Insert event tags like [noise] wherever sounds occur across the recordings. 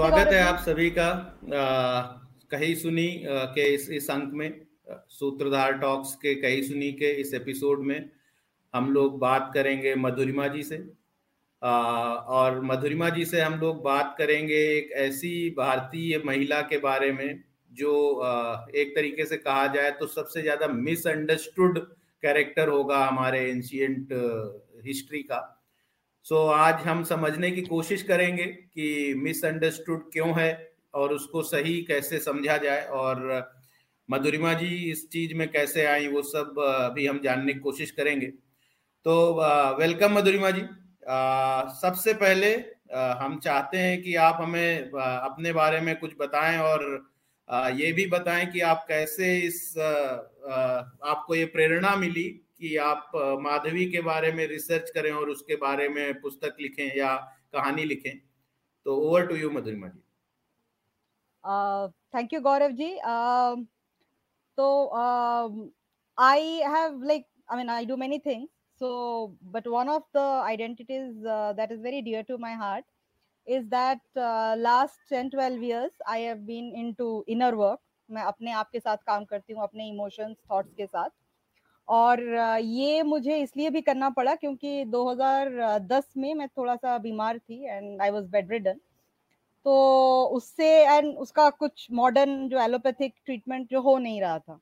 स्वागत है आप सभी का। कही सुनी के इस इस अंक में सूत्रधार टॉक्स के कही सुनी के इस एपिसोड में हम लोग बात करेंगे मधुरिमा जी से। आ, और मधुरिमा जी से हम लोग बात करेंगे एक ऐसी भारतीय महिला के बारे में जो आ, एक तरीके से कहा जाए तो सबसे ज़्यादा मिसअंडरस्टूड कैरेक्टर होगा हमारे एंशियंट हिस्ट्री का। सो so, आज हम समझने की कोशिश करेंगे कि मिसअंडरस्टूड क्यों है और उसको सही कैसे समझा जाए और मधुरिमा जी इस चीज़ में कैसे आई वो सब अभी हम जानने की कोशिश करेंगे। तो वेलकम मधुरिमा जी। सबसे पहले हम चाहते हैं कि आप हमें अपने बारे में कुछ बताएँ और ये भी बताएँ कि आप कैसे इस आपको ये प्रेरणा मिली कि आप माधवी के बारे में रिसर्च करें और उसके बारे में पुस्तक लिखें या कहानी लिखें। तो over to you Madhurima ji. Thank you Gaurav ji. तो I have like I mean I do many thing so but one of the identities that is very dear to my heart is that last ten twelve years I have been into inner work मैं अपने आप के साथ काम करती हूँ, अपने emotions thoughts के साथ। और ये मुझे इसलिए भी करना पड़ा क्योंकि 2010 में मैं थोड़ा सा बीमार थी and I was bedridden तो उससे एंड उसका कुछ मॉडर्न जो एलोपैथिक ट्रीटमेंट जो हो नहीं रहा था।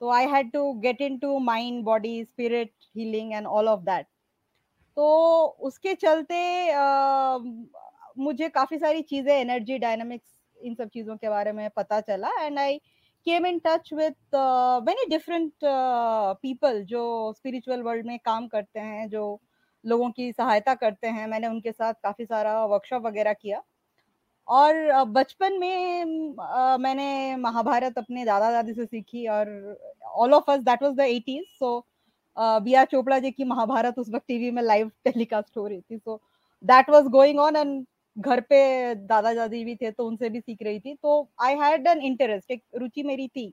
तो I had to get into mind body spirit healing and all of that तो उसके चलते आ, मुझे काफ़ी सारी चीज़ें एनर्जी डायनामिक्स इन सब चीज़ों के बारे में पता चला and I came in touch with many different people जो स्पिरिचुअल वर्ल्ड में काम करते हैं जो लोगों की सहायता करते हैं। मैंने उनके साथ काफ़ी सारा वर्कशॉप वगैरह किया। और बचपन में आ, मैंने महाभारत अपने दादा दादी से सीखी और all of us that was the 80s so B R Chopra ji की महाभारत उस वक्त टीवी में लाइव टेलीकास्ट हो रही थी। So that was going on and घर पे दादा दादी भी थे तो उनसे भी सीख रही थी तो आई हैड एन इंटरेस्ट एक रुचि मेरी थी।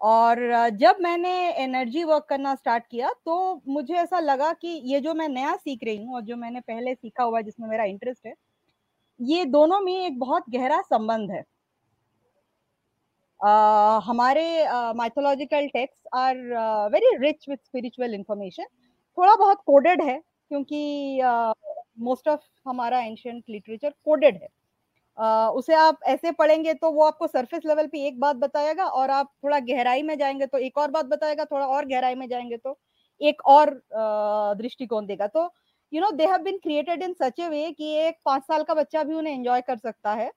और जब मैंने एनर्जी वर्क करना स्टार्ट किया तो मुझे ऐसा लगा कि ये जो मैं नया सीख रही हूँ और जो मैंने पहले सीखा हुआ जिसमें मेरा इंटरेस्ट है ये दोनों में एक बहुत गहरा संबंध है। uh, हमारे mythological text are very rich with spiritual information थोड़ा बहुत कोडेड है क्योंकि मोस्ट ऑफ़ हमारा एंशियंट लिटरेचर कोडेड है। uh, उसे आप ऐसे पढ़ेंगे तो वो आपको सरफेस लेवल पे एक बात बताएगा और आप थोड़ा गहराई में जाएँगे तो एक और बात बताएगा थोड़ा और गहराई में जाएँगे तो एक और uh, दृष्टिकोण देगा। तो you know they have been created in such a way कि एक पाँच साल का बच्चा भी उन्हें एंजॉय कर सकता है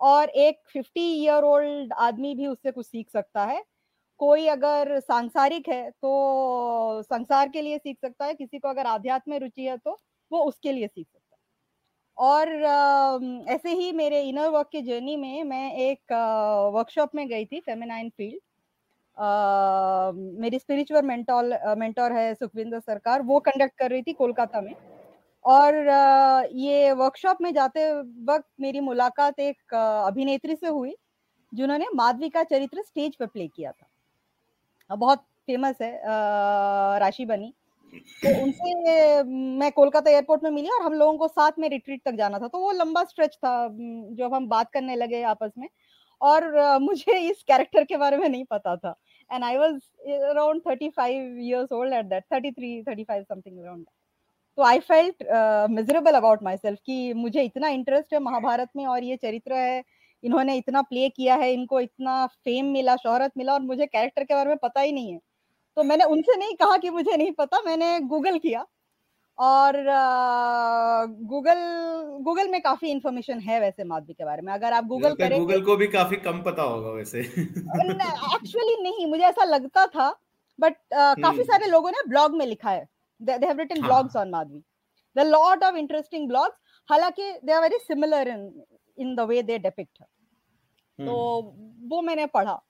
और एक फिफ्टी ईयर ओल्ड आदमी भी उससे कुछ सीख सकता है। कोई अगर सांसारिक है तो संसार के लिए सीख सकता है किसी को अगर आध्यात्म में रुचि है तो। वो उसके लिए सीख सकता है। और ऐसे ही मेरे इनर वर्क की जर्नी में मैं एक वर्कशॉप में गई थी फेमिनाइन फ़ील्ड मेरी स्पिरिचुअल मेंटोर मेंटोर है सुखविंदर सरकार, वो कंडक्ट कर रही थी कोलकाता में। और ये वर्कशॉप में जाते वक्त मेरी मुलाकात एक अभिनेत्री से हुई, जिन्होंने माधवी का चरित्र स्टेज पर प्ले किया था। बहुत फ़ेमस है राशि बनी। तो उनसे मैं कोलकाता एयरपोर्ट में मिली और हम लोगों को साथ में रिट्रीट तक जाना था। तो वो लंबा स्ट्रेच था जब हम बात करने लगे आपस में। और मुझे [laughs] इस कैरेक्टर के बारे में नहीं पता था। And I was around 35 years old at that 33 35 something around that. तो I felt miserable about myself कि मुझे इतना इंटरेस्ट है महाभारत में और ये चरित्र है। इन्होंने इतना प्ले किया है, इनको इतना फेम मिला, शोहरत मिला और मुझे कैरेक्टर के बारे में पता ही नहीं है। तो मैंने उनसे नहीं कहा कि मुझे नहीं पता मैंने गूगल किया और गूगल गूगल में काफ़ी इंफॉर्मेशन है वैसे माधवी के बारे में। अगर आप गूगल करें गूगल को भी काफ़ी कम पता होगा वैसे। एक्चुअली नहीं मुझे ऐसा लगता था बट uh, काफ़ी सारे लोगों ने ब्लॉग में लिखा है। They have written blogs on Madhavi the lot of interesting blogs हालाँकि they are very similar in in the way they depict तो वो मैंने पढ़ा।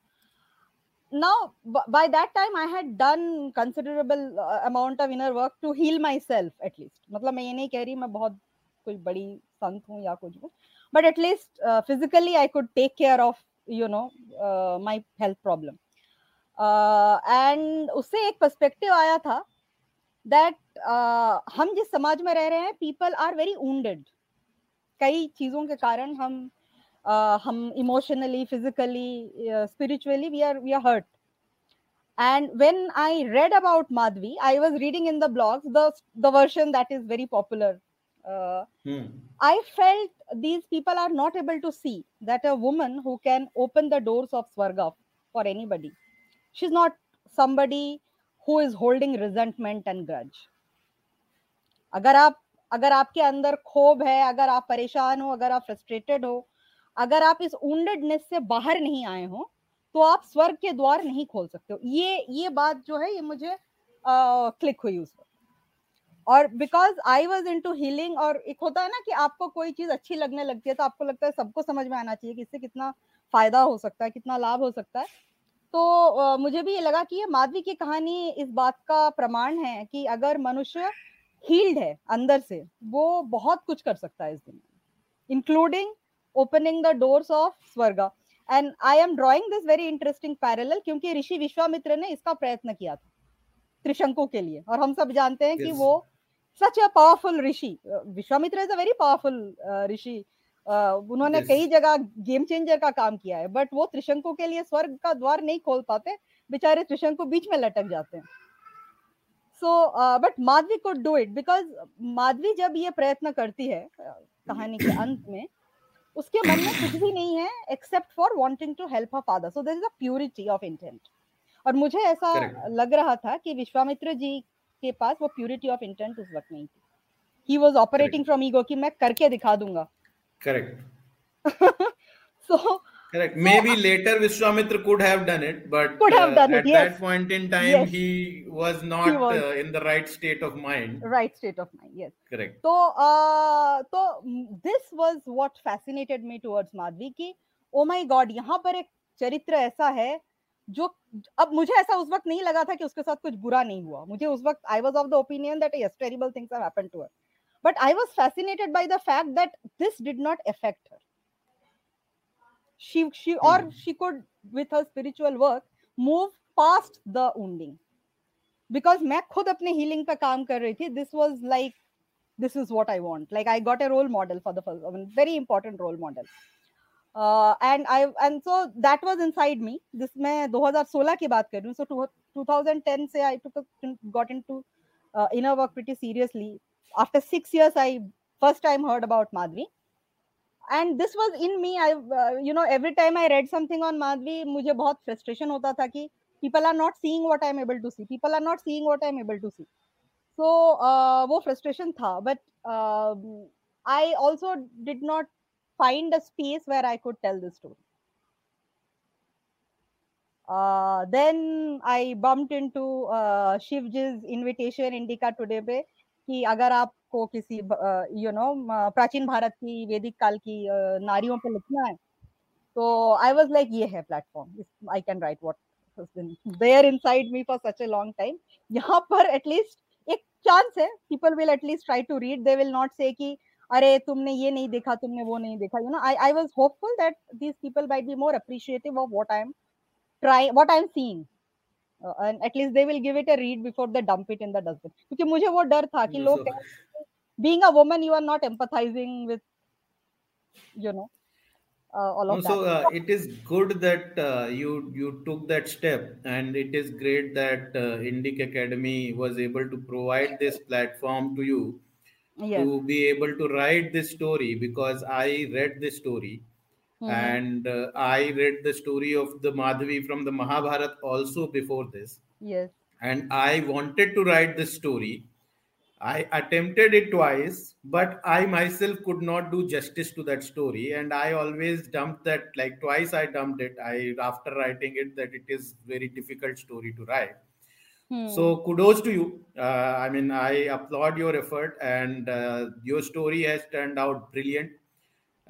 Now by that time i had done considerable uh, amount of inner work to heal myself at least मतलब मैं ये नहीं कह रही मैं बहुत कोई बड़ी संत हूँ या कुछ हूँ but at least uh, physically i could take care of you know uh, my health problem uh, and उससे एक पर्सपेक्टिव आया था that uh, हम जिस समाज में रह रहे हैं people are very wounded कई चीज़ों के कारण हम uh, हम emotionally physically spiritually we are we are hurt and when i read about madhvi i was reading in the blogs the the version that is very popular uh, hmm. i felt these people are not able to see that a woman who can open the doors of swarga for anybody she's not somebody who is holding resentment and grudge अगर आप अगर आपके अंदर खोब है अगर आप परेशान हो अगर आप फ्रस्ट्रेटेड हो अगर आप इस ऊंडेडनेस से बाहर नहीं आए हो तो आप स्वर्ग के द्वार नहीं खोल सकते हो। ये ये बात जो है ये मुझे क्लिक हुई उस और because I was into healing और एक होता है ना कि आपको कोई चीज़ अच्छी लगने लगती है तो आपको लगता है सबको समझ में आना चाहिए कि इससे कितना फ़ायदा हो सकता है कितना लाभ हो सकता है। तो uh, मुझे भी ये लगा कि ये माधवी की कहानी इस बात का प्रमाण है कि अगर मनुष्य हील्ड है अंदर से वो बहुत कुछ कर सकता है इस दिन including opening the doors of Swarga and I am drawing this very interesting parallel क्योंकि ऋषि विश्वामित्र ने इसका प्रयत्न किया था त्रिशंकु के लिए। और हम सब जानते हैं yes. कि वो such a powerful rishi. Vishwamitra is a very powerful rishi. उन्होंने yes. कई जगह गेम चेंजर का काम किया है बट वो त्रिशंकु के लिए स्वर्ग का द्वार नहीं खोल पाते। बेचारे त्रिशंकु बीच में लटक जाते हैं। So but Madhavi could do it because Madhavi जब ये प्रयत्न करती है कहानी के अंत में उसके मन में कुछ भी नहीं है except for wanting to help her father so there is a purity of intent और मुझे ऐसा Correct. लग रहा था कि विश्वामित्र जी के पास वो प्योरिटी ऑफ़ इंटेंट उस वक्त नहीं थी। He was operating from ego कि मैं करके दिखा दूँगा। Correct so [laughs] Correct. Maybe later Vishwamitra could have done it, but could have done uh, it, at yes. that point in time yes. he was not he was. Uh, in the right state of mind. Right state of mind, yes. Correct. So, uh, so this was what fascinated me towards Madhvi कि oh my god यहाँ पर एक चरित्र ऐसा है जो अब मुझे ऐसा उस वक्त नहीं लगा था कि उसके साथ कुछ बुरा नहीं हुआ मुझे उस वक्त I was of the opinion that yes terrible things have happened to her but I was fascinated by the fact that this did not affect her she she mm. or hmm. she could with her spiritual work move past the wounding because मैं खुद अपने healing पे काम कर रही थी this was like this is what I want like I got a role model for the first I mean, very important role model uh, and I and so that was inside me this मैं 2016 की बात कर रही हूँ so to, 2010 से I took a, got into uh, inner work pretty seriously after six years I first time heard about Madhvi and this was in me I you know every time I read something on Madhavi मुझे बहुत frustration होता था कि people are not seeing what i'm able to see people are not seeing what i'm able to see so uh, वो frustration था but uh, i also did not find a space where i could tell this story uh, then i bumped into uh, shivji's invitation indica today पे कि अगर आप को किसी you know प्राचीन भारत की वैदिक काल की नारियों पे लिखना है तो आई वाज लाइक ये है platform I can write what there inside me for such a long time यहाँ पर एटलीस्ट एक चांस है people will at least try to read they will not say कि, अरे, तुमने ये नहीं देखा, तुमने वो नहीं देखा. You know I I was hopeful that these people might be more appreciative of what I am try what I am seeing And at least they will give it a read before they dump it in the dustbin क्योंकि मुझे वो डर था कि लोग being a woman you are not empathizing with you know uh, all of so that. Uh, it is good that uh, you you took that step and it is great that uh, indic academy was able to provide this platform to you yes. to be able to write this story because i read this story mm-hmm. and uh, i read the story of the madhavi from the mahabharat also before this yes and i wanted to write this story I attempted it twice, but I myself could not do justice to that story, and I always dumped that. Like twice, I dumped it. I after writing it that it is very difficult story to write. Hmm. So kudos to you. Uh, I mean, I applaud your effort, and uh, your story has turned out brilliant.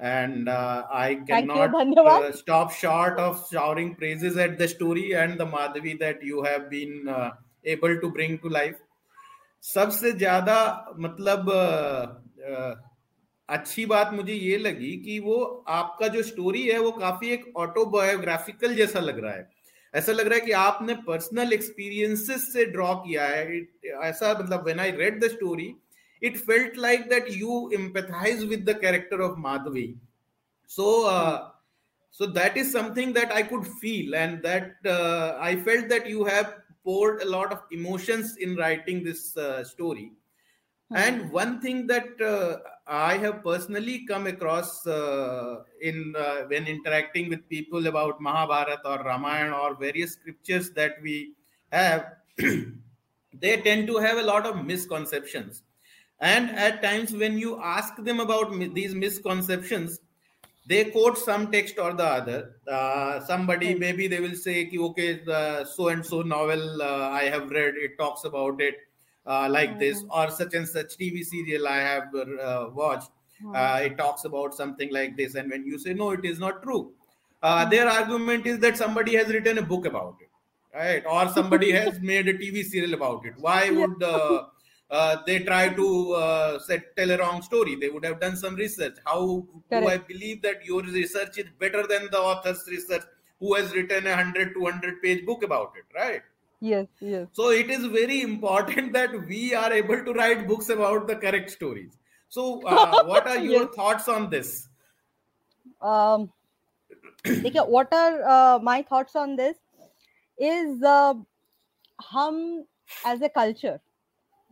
And uh, I cannot uh, stop short of shouting praises at the story and the Madhavi that you have been uh, able to bring to life. सबसे ज़्यादा मतलब अच्छी बात मुझे ये लगी कि वो आपका जो स्टोरी है वो काफ़ी एक ऑटोबायोग्राफिकल जैसा लग रहा है। ऐसा लग रहा है कि आपने पर्सनल एक्सपीरियंसेस से ड्रॉ किया है। ऐसा मतलब when I read the story it felt like that you empathize with the character of Madhavi. So, uh, so that is something that I could feel, and that uh, I felt that you have poured a lot of emotions in writing this uh, story. Mm-hmm. And one thing that uh, I have personally come across uh, in uh, when interacting with people about Mahabharata or Ramayana or various scriptures that we have, [clears throat] they tend to have a lot of misconceptions. And at times, when you ask them about these misconceptions, they quote some text or the other. Uh, somebody maybe they will say, "Okay, the so and so novel uh, I have read, it talks about it uh, like this, or such and such TV serial I have uh, watched, mm-hmm. it talks about something like this." And when you say, "No, it is not true," mm-hmm. their argument is that somebody has written a book about it, right? Or somebody [laughs] has made a TV serial about it. Why would uh, they try to uh, set, tell a wrong story. They would have done some research. How Correct. do I believe that your research is better than the author's research who has written a 100, 200 page book about it, right? Yes, yes. So it is very important [laughs] that we are able to write books about the correct stories. So, uh, [laughs] what are your yes. thoughts on this? Um, what are uh, my thoughts on this? Is uh, hum as a culture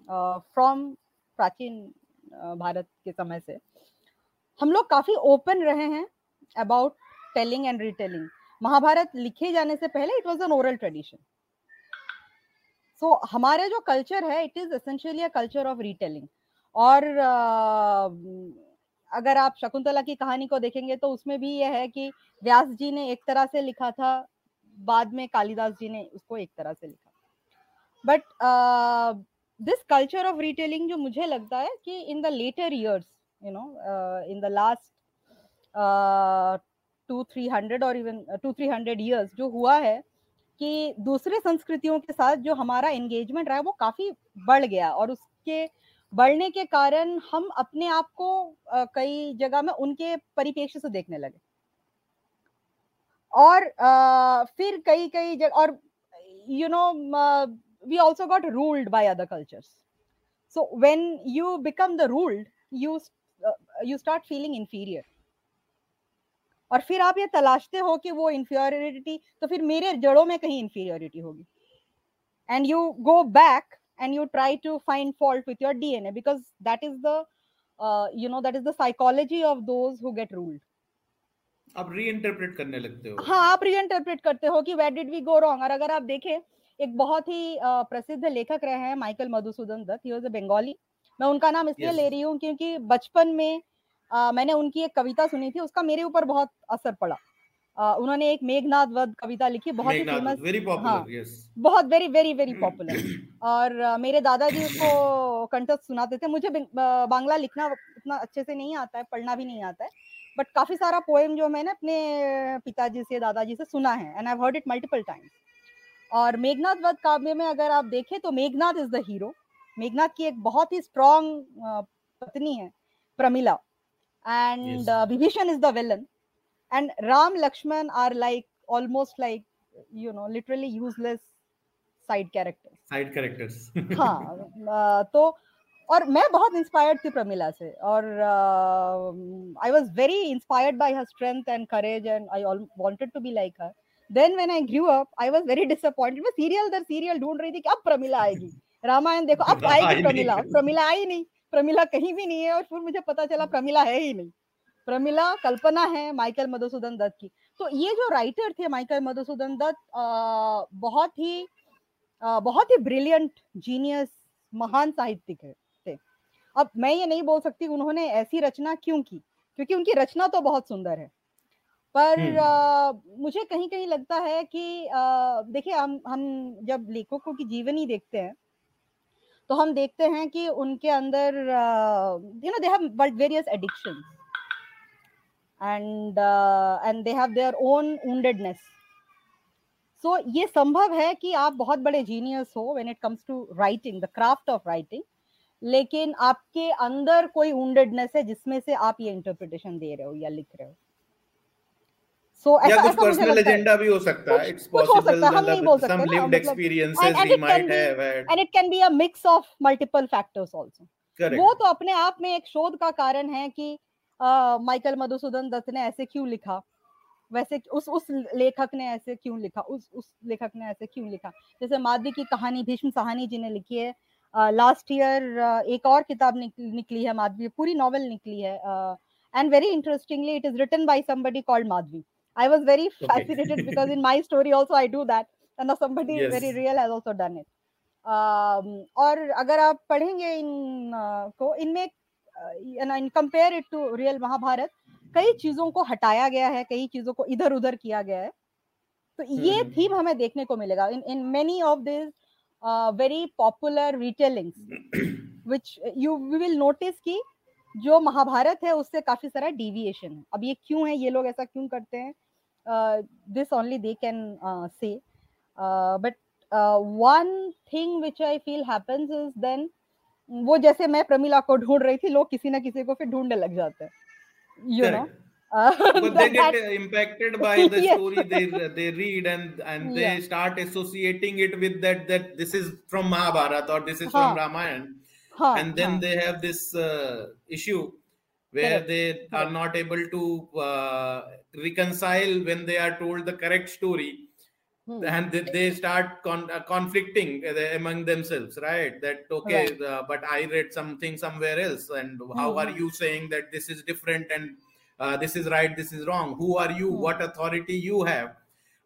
from प्राचीन भारत के समय से। हम लोग काफ़ी open रहे हैं about telling and retelling Mahabharata लिखे जाने से पहले it was an oral tradition so हमारे जो कल्चर है it is essentially a culture of retelling और uh, अगर आप शकुंतला की कहानी को देखेंगे तो उसमें भी यह है कि व्यास जी ने एक तरह से लिखा था बाद में कालिदास जी ने उसको एक तरह से लिखा। But this culture of retelling जो मुझे लगता है कि in the later years you know in the last two three hundred और even two three hundred years जो हुआ है कि दूसरे संस्कृतियों के साथ जो हमारा एंगेजमेंट रहा है वो काफ़ी बढ़ गया और उसके बढ़ने के कारण हम अपने आप को uh, कई जगह में उनके परिप्रेक्ष्य से देखने लगे। और आ, फिर कई कई जगह और you you know know, uh, we also got ruled by other cultures so when you become the ruled you uh, you start feeling inferior और फिर आप ये तलाशते हो कि वो इंफीरियोरिटी तो फिर मेरे जड़ों में कहीं इंफीरियोरिटी होगी and you go back and you try to find fault with your dna because that is the uh, you know that is the psychology of those who get ruled आप reinterpret करने लगते हो हाँ आप reinterpret करते हो कि where did we go wrong और अगर आप देखें एक बहुत ही प्रसिद्ध लेखक रहे हैं Michael Madhusudan Dutt he was a Bengali मैं उनका नाम इसलिए yes. ले रही हूँ क्योंकि बचपन में आ, मैंने उनकी एक कविता सुनी थी उसका मेरे ऊपर बहुत असर पड़ा। आ, उन्होंने एक मेघनाथ वध कविता लिखी बहुत ही फ़ेमस वेरी पॉपुलर यस बहुत वेरी वेरी वेरी पॉपुलर और आ, मेरे दादाजी उसको कंठस्थ सुनाते थे। मुझे बांग्ला लिखना उतना अच्छे से नहीं आता है पढ़ना भी नहीं आता है बट काफ़ी सारा पोएम जो मैंने अपने पिताजी से दादाजी से सुना है and I heard it multiple times और मेघनाथ वध काव्य में अगर आप देखें तो Meghnad is the hero Meghnad की एक बहुत ही स्ट्रॉन्ग पत्नी है Pramila. And Vibhishan is the villain and Ram Lakshman are like almost like you know literally useless side characters side characters हाँ तो और मैं बहुत इंस्पायर्ड थी प्रमिला से. और I was very inspired by her strength and courage and I wanted to be like her then when I grew up I was very disappointed मैं serial दर सीरियल ढूंढ रही थी कि अब प्रमिला आएगी। रामायण देखो अब आएगी प्रमिला। प्रमिला आई नहीं। प्रमिला कहीं भी नहीं है और फिर मुझे पता चला प्रमिला है ही नहीं। प्रमिला कल्पना है माइकल मधुसूदन दत्त की। तो ये जो राइटर थे माइकल मधुसूदन दत्त बहुत ही आ, बहुत ही ब्रिलियंट जीनियस महान साहित्यिक थे। अब मैं ये नहीं बोल सकती उन्होंने ऐसी रचना क्यों की? क्योंकि उनकी रचना तो बहुत सुंदर है। पर आ, मुझे कहीं कहीं लगता है कि देखिए हम हम जब लेखकों की जीवनी देखते हैं तो हम देखते हैं कि उनके अंदर you know they have various addictions and and they have their own woundedness so ये संभव है कि आप बहुत बड़े जीनियस हो when it comes to writing the craft of writing लेकिन आपके अंदर कोई वुंडेडनेस है जिसमें से आप ये इंटरप्रिटेशन दे रहे हो या लिख रहे हो। सो so, ऐसा कुछ पर्सनल एजेंडा भी हो सकता है इट्स पॉसिबल हम नहीं बोल सकते some lived experiences we might have and it can be a mix of multiple factors also वो तो अपने आप में एक शोध का कारण है कि माइकल मधुसूदन दत्त ने ऐसे क्यों लिखा? वैसे उस उस लेखक ने ऐसे क्यों लिखा? उस उस लेखक ने ऐसे क्यों लिखा? जैसे माधवी की कहानी भीष्म सहानी जी ने लिखी है। लास्ट uh, ईयर uh, एक और किताब निक, निकली है माधवी पूरी नॉवेल निकली है। And very interestingly it is written by somebody called Madhavi. I was very fascinated [laughs] because in my story also I do that. And somebody yes. very real has also done it. Um, और अगर आप पढ़ेंगे इन uh, को इनमें इन compare it to real Mahabharata कई चीज़ों को हटाया गया है कई चीज़ों को इधर उधर किया गया है। तो ये थीम हमें देखने को मिलेगा। In in many of this very popular retellings which you we will notice कि जो महाभारत है उससे काफ़ी सारा डिविएशन है। अब ये क्यों है ये लोग ऐसा क्यों करते हैं? This only they can say but one thing which I feel happens is then वो जैसे मैं प्रमिला को ढूंढ रही थी लोग किसी ना किसी को फिर ढूँढने लग जाते हैं। यू नो महाभारत और huh. and then huh. they have this uh, issue where correct. they correct. are not able to uh, reconcile when they are told the correct story hmm. and they, they start con- uh, conflicting uh, among themselves right that okay right. Uh, but i read something somewhere else and how hmm. are you saying that this is different and uh, this is right this is wrong who are you hmm. what authority you have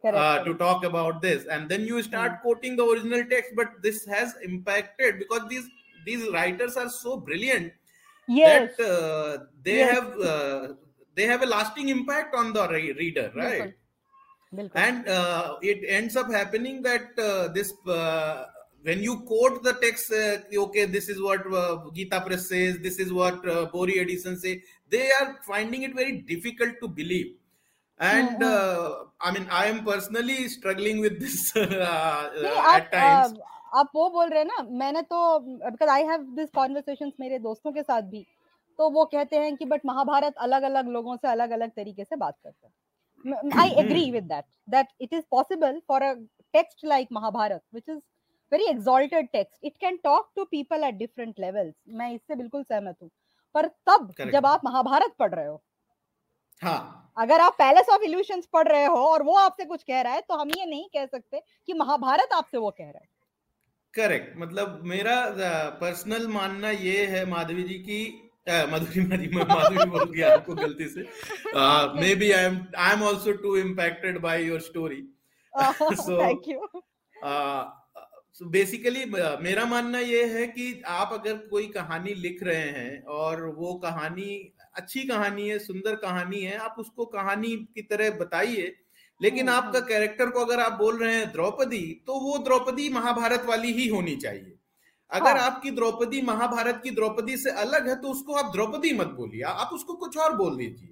uh, to talk about this and then you start hmm. quoting the original text but this has impacted because these these writers are so brilliant yes. that uh, they yes. have uh, they have a lasting impact on the re- reader right and uh, it ends up happening that uh, this uh, when you quote the text uh, okay this is what uh, gita press says this is what uh, bori edison say they are finding it very difficult to believe and mm-hmm. i mean i am personally struggling with this [laughs] at times आप वो बोल रहे हैं ना मैंने तो because I have this conversations मेरे दोस्तों के साथ भी तो वो कहते हैं कि बट महाभारत अलग अलग लोगों से अलग अलग तरीके से बात करते हैं I [laughs] agree with that. That it is possible for a text like Mahabharat, which is very exalted text, it can talk to people at different levels. मैं इससे बिल्कुल सहमत हूँ पर तब Correct. जब आप महाभारत पढ़ रहे हो हाँ अगर आप पैलेस ऑफ़ इल्यूशंस पढ़ रहे हो और वो आपसे कुछ कह रहा है तो हम ये नहीं कह सकते कि महाभारत आपसे वो कह रहा है करेक्ट मतलब मेरा पर्सनल मानना ये है माधवी जी की मधुरिमा जी मैं माधुरी बोल गया आपको गलती से। Maybe I am I am also too impacted by your story so thank you so basically मेरा मानना ये है कि आप अगर कोई कहानी लिख रहे हैं और वो कहानी अच्छी कहानी है सुंदर कहानी है आप उसको कहानी की तरह बताइए लेकिन हम्म, आपका कैरेक्टर हम्म। को अगर आप बोल रहे हैं द्रौपदी तो वो द्रौपदी महाभारत वाली ही होनी चाहिए। अगर हाँ. आपकी द्रौपदी महाभारत की द्रौपदी से अलग है तो उसको आप द्रौपदी मत बोलिए आप उसको कुछ और बोल दीजिए।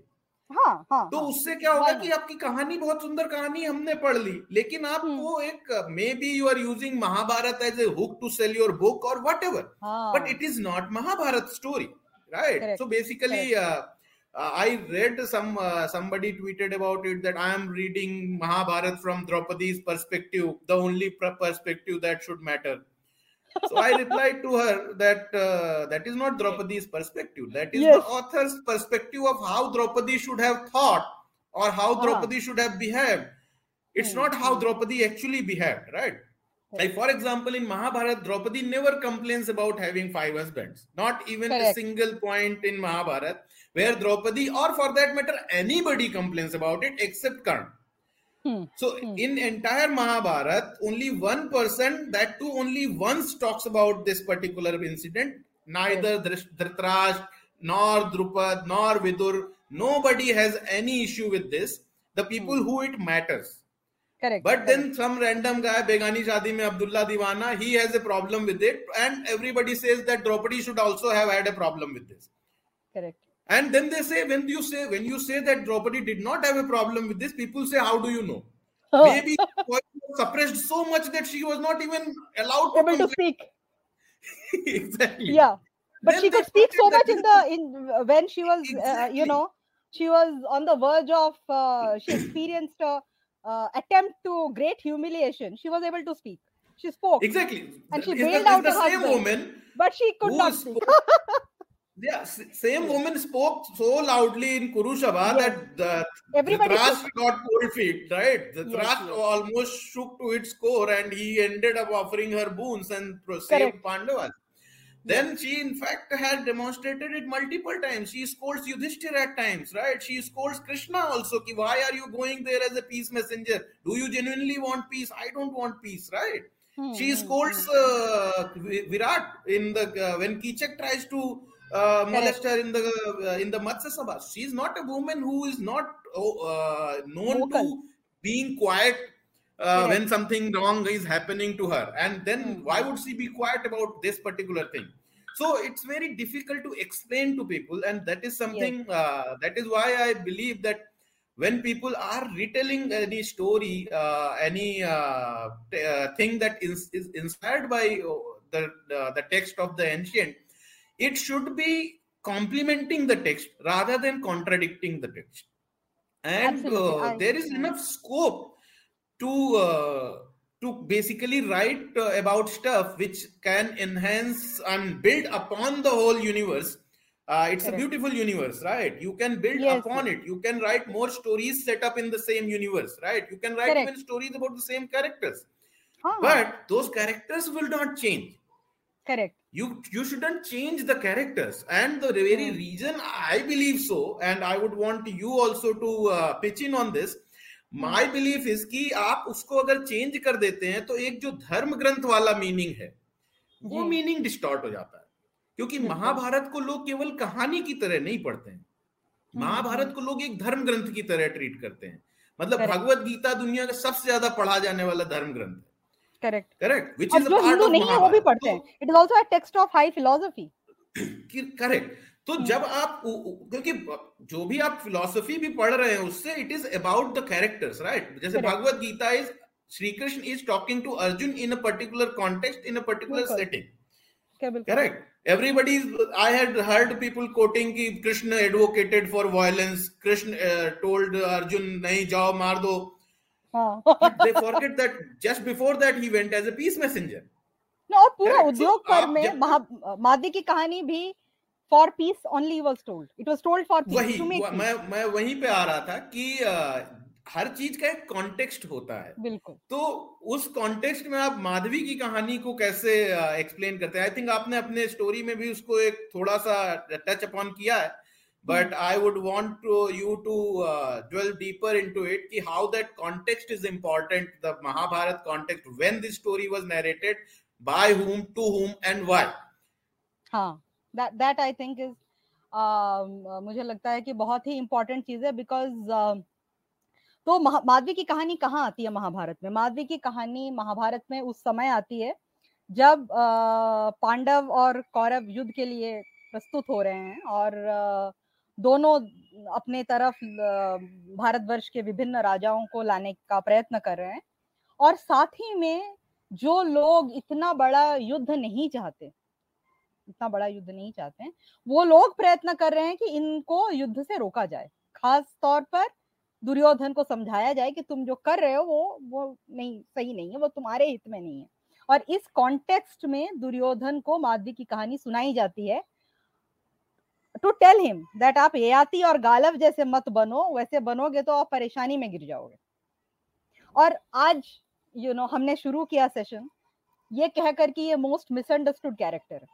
हाँ, हाँ, तो हाँ, उससे क्या होगा कि आपकी कहानी बहुत सुंदर कहानी हमने पढ़ ली लेकिन आपको हम्म। एक maybe you are using Mahabharata as a hook to sell your book और whatever but it is not Mahabharata story right so basically I read some uh, somebody tweeted about it that I am reading Mahabharat from Draupadi's perspective, the only perspective that should matter. so I replied to her that uh, that is not Draupadi's perspective. That is yes. the author's perspective of how Draupadi should have thought or how ah. Draupadi should have behaved. It's not how Draupadi actually behaved, right? Like for example, in Mahabharata, Draupadi never complains about having five husbands. Not even Correct. a single point in Mahabharata where Draupadi, or for that matter, anybody complains about it except Karna. Hmm. So hmm. in entire Mahabharat, only one person, that too only once talks about this particular incident. Neither yes. Dhritarashtra, nor Drupad, nor Vidur, nobody has any issue with this. The people hmm. who it matters. Correct. But correct. then some random guy, Begani Shadi mein Abdullah Diwana, he has a problem with it, and everybody says that Draupadi should also have had a problem with this. Correct. And then they say, when you say when you say that Draupadi did not have a problem with this, people say, how do you know? Oh. Maybe suppressed so much that she was not even allowed to, able to speak. [laughs] exactly. Yeah, but then she could speak so much in the in when she was, exactly. uh, you know, she was on the verge of. Uh, she experienced a uh, attempt to great humiliation. She was able to speak. She spoke exactly, and she bailed out the same woman, but she could not speak. [laughs] Yeah, same woman spoke so loudly in Kurushaba yes. that the, Everybody Dhritarashtra got cold feet, right? The yes, yes. almost shook to its core and he ended up offering her boons and saved Pandavas. Then she, in fact, had demonstrated it multiple times. She scolds Yudhishthir at times, right? She scolds Krishna also. Ki, Why are you going there as a peace messenger? Do you genuinely want peace? I don't want peace, right? Hmm. She scolds uh, Virat in the uh, when Kichak tries to uh, molest her in the uh, in the Matsya Sabha. She's not a woman who is not oh, uh, known Vocal. to being quiet uh, when something wrong is happening to her. And then mm-hmm. why would she be quiet about this particular thing? So it's very difficult to explain to people, and that is something. Yes. Uh, that is why I believe that when people are retelling any story, uh, any uh, t- uh, thing that is, is inspired by uh, the the text of the ancient, it should be complementing the text rather than contradicting the text. And uh, there is enough scope to uh, to basically write uh, about stuff which can enhance and build upon the whole universe. Uh, it's Correct. a beautiful universe right? You can build yes, upon it. You can write more stories set up in the same universe right? You can write Correct. even stories about the same characters. Huh. but those characters will not change. Correct you you shouldn't change the characters. And the very mm. reason i believe so and i would want you also to uh, pitch in on this my belief is कि आप उसको अगर change कर देते हैं तो एक जो धर्म ग्रंथ वाला मीनिंग है वो मीनिंग डिस्टॉर्ट हो जाता है। क्योंकि महाभारत को लोग केवल कहानी की तरह नहीं पढ़ते हैं। हम्म, महाभारत हम्म। को लोग एक धर्म ग्रंथ की तरह ट्रीट करते हैं। मतलब भगवत गीता दुनिया का सबसे ज़्यादा पढ़ा जाने वाला धर्म ग्रंथ है। Correct correct which is a part of नहीं है वो भी पढ़ते हैं। It is also a text of high philosophy correct तो hmm. जब आप क्योंकि जो भी आप फिलोसफी भी पढ़ रहे हैं उससे it is about the characters right जैसे Bhagavad Gita is Shri Krishna is talking to Arjun in a particular context in a particular setting correct everybody i had heard people quoting ki krishna advocated for violence. Krishna uh, told arjun nahi jao maar do they forget that just before that he went as a peace messenger. No और पूरा उद्योग पर में मादी की कहानी भी for peace only was told it was told for peace वही मैं मैं वहीं पे आ रहा था कि हर चीज़ का एक कॉन्टेक्स्ट होता है। बिल्कुल। तो उस कॉन्टेक्स्ट में आप माधवी की कहानी को कैसे एक्सप्लेन करते हैं? आई थिंक आपने अपने स्टोरी में भी उसको एक थोड़ा सा टच अपॉन किया है। But i would want to you to uh, dwell deeper into it ki how that context is important the mahabharat context when this story was narrated by whom to whom and why हाँ that that I think is uh, मुझे लगता है कि बहुत ही important चीज़ है because uh, तो माधवी की कहानी कहाँ आती है महाभारत में माधवी की कहानी महाभारत में उस समय आती है जब uh, पांडव और कौरव युद्ध के लिए प्रस्तुत हो रहे हैं और uh, दोनों अपने तरफ़ भारतवर्ष के विभिन्न राजाओं को लाने का प्रयत्न कर रहे हैं। और साथ ही में जो लोग इतना बड़ा युद्ध नहीं चाहते, इतना बड़ा युद्ध नहीं चाहते हैं, वो लोग प्रयत्न कर रहे हैं कि इनको युद्ध से रोका जाए। खास तौर पर दुर्योधन को समझाया जाए कि तुम जो कर रहे हो वो वो नहीं, सही नहीं है, वो तुम्हारे हित में नहीं है। और इस कॉन्टेक्स्ट में दुर्योधन को माधवी की कहानी सुनाई जाती है। टू टेल हिम दैट आप याति और गालव जैसे मत बनो वैसे बनोगे तो आप परेशानी में गिर जाओगे। और आज यू you नो know, हमने शुरू किया सेशन ये कहकर कि ये मोस्ट मिसअंडरस्टूड कैरेक्टर है।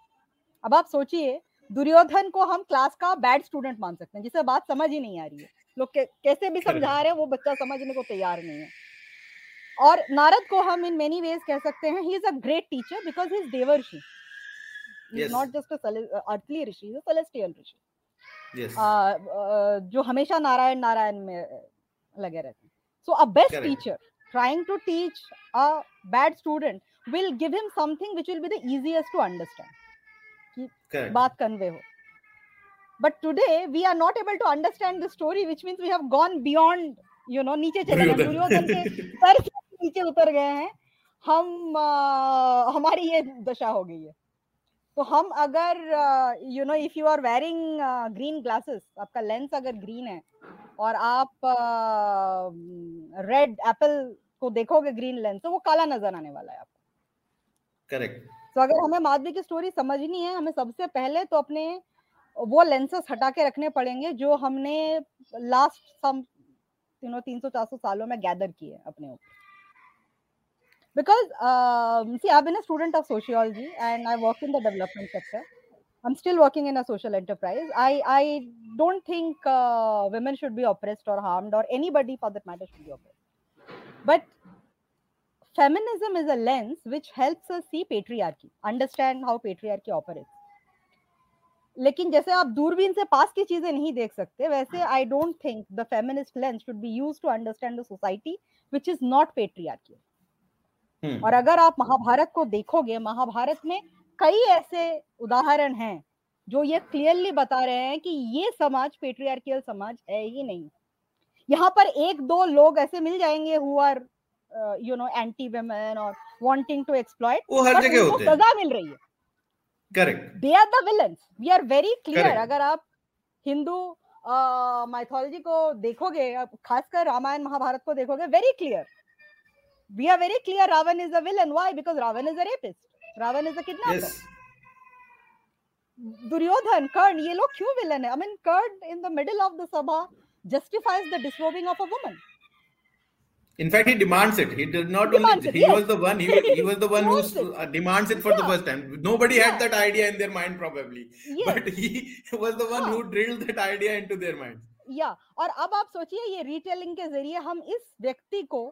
अब आप सोचिए दुर्योधन को हम क्लास का बैड स्टूडेंट मान सकते हैं जिसे बात समझ ही नहीं आ रही है। लोग कैसे भी समझा रहे हैं वो बच्चा समझने को तैयार नहीं है। और नारद को हम इन मेनी वेज कह सकते हैं he is a great teacher because he is devarshi not just earthly rishi is celestial rishi जो हमेशा नारायण नारायण में लगे रहते हैं। So a best teacher trying to teach a bad student will give him something which will be the easiest to understand. कि बात convey हो। But today we are not able to understand the story which means we have gone beyond you know नीचे चले गए। दुर्योधन। के sir नीचे उतर गए हैं। हम आ, हमारी ये दशा हो गई है। तो हम अगर you know if you are wearing green glasses आपका लेंस अगर ग्रीन है और आप रेड uh, एप्पल को देखोगे ग्रीन लेंस तो वो काला नज़र आने वाला है आपको। करेक्ट तो अगर हमें माधवी की स्टोरी समझनी है हमें सबसे पहले तो अपने वो लेंसेस हटा के रखने पड़ेंगे जो हमने लास्ट सम यू नो 300 400 सालों में गैदर किए अपने ऊपर। because um, see i've been a student of sociology and i work in the development sector i'm still working in a social enterprise i i don't think uh, women should be oppressed or harmed or anybody for that matter should be oppressed but feminism is a lens which helps us see patriarchy understand how patriarchy operates लेकिन जैसे आप दूरबीन से पास की चीजें नहीं देख सकते वैसे I don't think the feminist lens should be used to understand the society which is not patriarchal और अगर आप महाभारत को देखोगे महाभारत में कई ऐसे उदाहरण हैं जो ये क्लियरली बता रहे हैं कि ये समाज पेट्रियार्कियल समाज है ही नहीं। यहाँ पर एक दो लोग ऐसे मिल जाएँगे who are you know anti women और वांटिंग टू एक्सप्लॉइट वो हर जगह होते हैं। सजा मिल रही है। Correct they are the villains we are very clear अगर आप हिंदू माइथोलॉजी uh, को देखोगे खासकर रामायण महाभारत को देखोगे very clear We are very clear Ravana is a villain why because Ravana is a rapist Ravana is a kidnapper Duryodhana Karna ये लोग क्यों विलन है I mean Karna in the middle of the sabha justifies the disrobing of a woman In fact, he demands it. He did not demands only. It, he yes. was the one. He, he was the [laughs] one who uh, demands it for yeah. the first time. Nobody yeah. had that idea in their mind probably, yes. but he [laughs] was the one yeah. who drilled that idea into their minds. या और अब आप सोचिए ये retailing के जरिए हम इस व्यक्ति को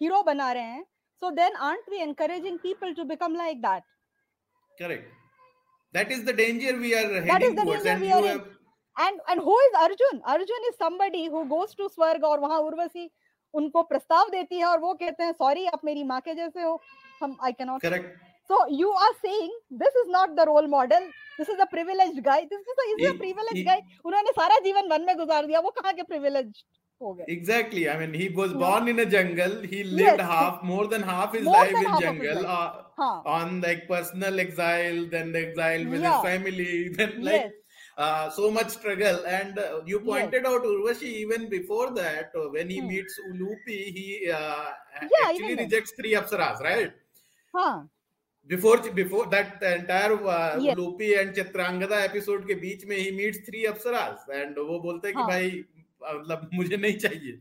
हीरो बना रहे हैं so then aren't we encouraging people to become like that correct that is the danger we are heading towards and you have and and who is arjun? Arjun is somebody who goes to swarg और वहाँ उर्वशी उनको प्रस्ताव देती है और वो कहते हैं सॉरी आप मेरी माँ के जैसे हो। हम I can not correct so you are saying this is not the role model this is a privileged guy this is a privileged guy उन्होंने सारा जीवन वन में गुजार दिया। वो कहाँ के प्रिविलेज्ड हो गए exactly i mean he was born in a jungle he lived yes. half more than half his more life in jungle uh, huh. on like personal exile then the exile with yeah. his family then like yes. Uh, so much struggle. And uh, you pointed yes. out Urvashi even before that, uh, when he hmm. meets Ulupi, he uh, yeah, actually rejects three apsaras, right? Huh. Before before that entire uh, yes. Ulupi and Chitrangada episode के बीच में he meets three apsaras and वो बोलते हैं कि भाई मतलब मुझे नहीं चाहिए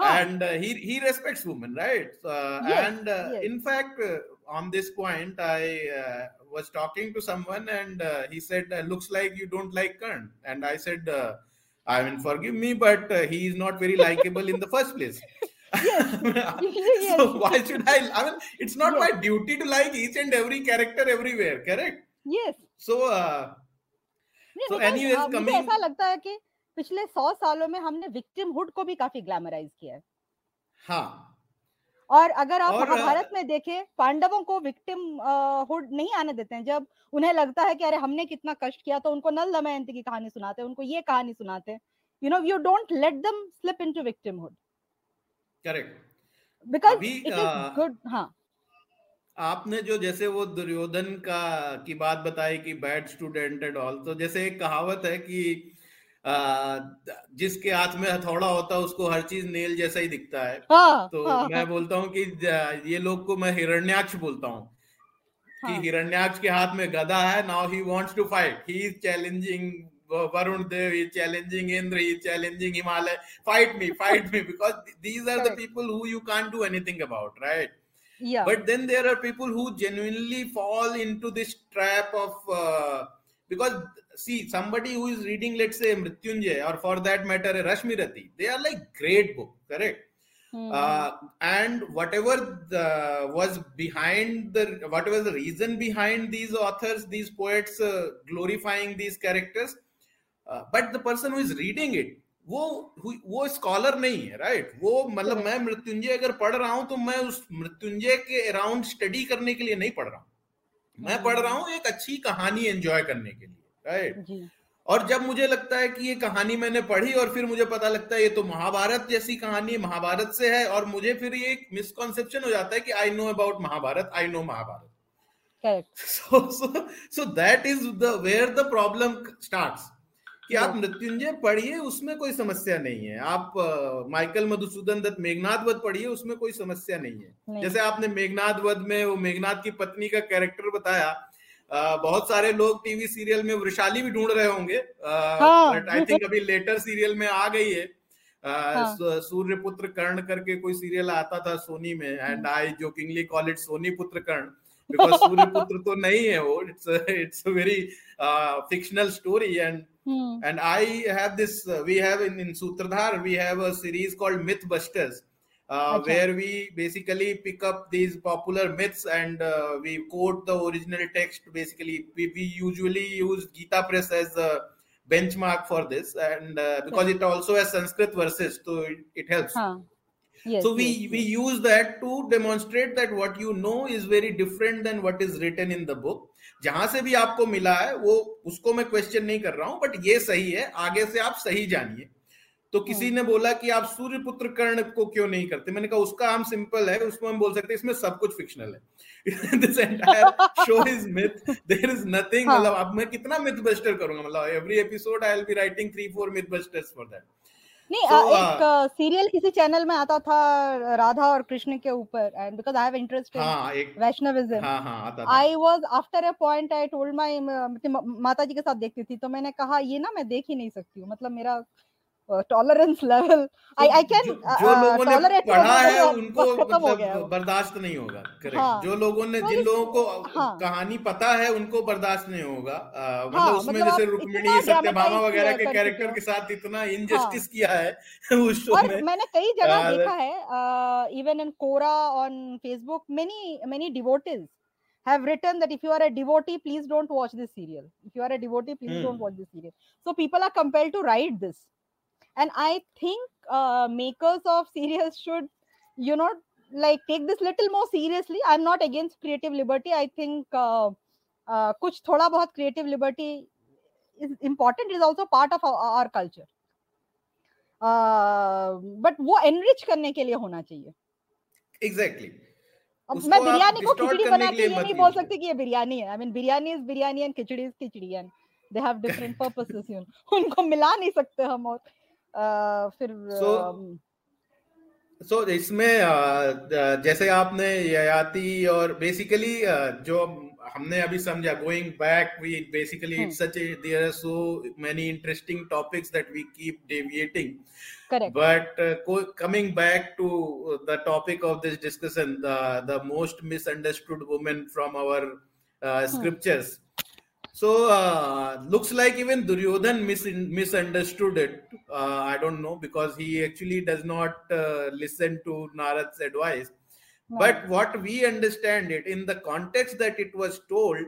and uh, he he respects women right uh, yes, and uh, yes. in fact uh, on this point i uh, was talking to someone and uh, he said looks like you don't like kern and i said i mean forgive me but he is not very likable in the first place yes. so why should i i mean it's not yes. my duty to like each and every character everywhere correct yes so uh, so anyways coming ऐसा लगता है कि पिछले सौ सालों में हमने victim hood को भी काफ़ी ग्लैमराइज किया है। हाँ। और अगर आप महाभारत में देखें पांडवों को विक्टिम हुड नहीं आने देते हैं। जब उन्हें लगता है कि अरे हमने कितना कष्ट किया तो उनको नल दमयंती की कहानी सुनाते हैं उनको ये कहानी सुनाते हैं। You know you don't let them slip into victimhood correct because it is good हाँ। आपने जो जैसे वो दुर्योधन का की बात बताई कि बैड स्टूडेंट एंड ऑल तो जैसे एक कहावत है कि जिसके हाथ में हथौड़ा होता है उसको हर चीज़ नेल जैसा ही दिखता है। हाँ, तो हाँ, मैं बोलता हूँ कि ये लोग को मैं हिरण्याक्ष बोलता हूँ। हाँ, कि हिरण्याक्ष के हाथ में गदा है now he wants to fight he is challenging Varun Dev he challenging Indra he challenging Himalaya. Fight me fight me because these are the people who you can't do anything about right yeah. But then there are people who genuinely fall into this trap of uh, because see somebody who is reading let's say mrityunjay or for that matter rashmirati they are like great book correct mm. uh, and whatever the, was behind the whatever the reason behind these authors these poets uh, glorifying these characters uh, but the person who is reading it वो वो scholar नहीं है right वो मतलब मैं मृत्युंजय अगर पढ़ रहा हूँ तो मैं उस मृत्युंजय के अराउंड स्टडी करने के लिए नहीं पढ़ रहा हूँ मैं पढ़ रहा हूँ एक अच्छी कहानी एंजॉय करने के लिए राइट और जब मुझे लगता है कि ये कहानी मैंने पढ़ी और फिर मुझे पता लगता है ये तो महाभारत जैसी कहानी महाभारत से है और मुझे फिर ये मिसकॉन्सेप्शन हो जाता है कि I know about Mahabharata I know Mahabharata. So so so that is the where the problem starts कि आप मृत्युंजय पढ़िए उसमें कोई समस्या नहीं है। आप माइकल मधुसूदन दत्त मेघनाथ वध पढ़िए उसमें कोई समस्या नहीं है। नहीं। जैसे आपने मेघनाथ वध में वो मेघनाथ की पत्नी का कैरेक्टर बताया बहुत सारे लोग टीवी सीरियल में वृशाली भी ढूंढ रहे होंगे। बट आई थिंक अभी लेटर सीरियल में आ गई है। हाँ. सूर्य पुत्र कर्ण करके कोई सीरियल आता था सोनी में and I jokingly call it Sony पुत्र कर्ण बिकॉज़ सूर्य पुत्र तो नहीं है वो it's it's a very fictional story and and I have this we have in in Sutradhar we have a series called myth busters uh, okay. where we basically pick up these popular myths and uh, we quote the original text. Basically, we, we usually use Gita Press as a benchmark for this, and uh, because it also has Sanskrit verses, so it, it helps. Huh. Yes, so we yes, we yes. use that to demonstrate that what you know is very different than what is written in the book जहाँ से भी आपको मिला है वो उसको मैं question नहीं कर रहा हूँ बट ये सही है आगे से आप सही जानिए तो किसी हाँ। ने बोला कि आप सूर्य पुत्र कर्ण को क्यों नहीं करते? मैंने कहा उसका हम सिंपल है उसको हम बोल सकते हैं इसमें सब कुछ फिक्शनल है। This entire show is myth there is nothing मतलब अब मैं कितना मिथ बस्टर करूँगा? मतलब every episode I will be writing 3 4 myth busters for that नहीं so, एक सीरियल uh, किसी चैनल में आता था राधा और कृष्ण के ऊपर and because I have interest in Vaishnavism. हाँ हाँ आता था। I was after a point I told my माता जी के साथ देखती थी तो मैंने कहा ये ना मैं देख ही नहीं सकती हूँ। मतलब मेरा tolerance level I I can जो लोगों ने पढ़ा है उनको मतलब बर्दाश्त नहीं होगा। करेक्ट हाँ, जो लोगों ने तो जिन लोगों को हाँ, कहानी पता है उनको बर्दाश्त नहीं होगा। आ, मतलब हाँ, उसमें मतलब जैसे रुक्मिणी सत्यभामा वगैरह के कैरेक्टर के साथ इतना इनजस्टिस हाँ, किया है [laughs] उस शो में। मैंने कई जगह देखा है even in Quora on Facebook many many devotees have written that if you are a devotee please don't watch this serial. If you are a devotee please hmm. don't watch this serial. So people are compelled to write this. and i think uh, makers of serials should you know like take this little more seriously i'm not against creative liberty i think uh, uh, kuch thoda bahut creative liberty is important it is also part of our, our culture but वो enrich करने के लिए होना चाहिए exactly अब मैं बिरयानी को खिचड़ी बना के ये नहीं बोल सकती कि ये बिरयानी है I mean biryani is biryani and khichdi is khichdi and they have different purposes you उनको मिला नहीं सकते हम और फिर so, so इसमें जैसे आपने यति और बेसिकली जो हमने अभी समझा going back we basically it's such there are so many interesting topics that we keep deviating but coming back to the topic of this discussion the the most misunderstood women from our scriptures So uh, looks like even Duryodhan mis- misunderstood it. Uh, I don't know because he actually does not uh, listen to Narad's advice. No. But what we understand it in the context that it was told,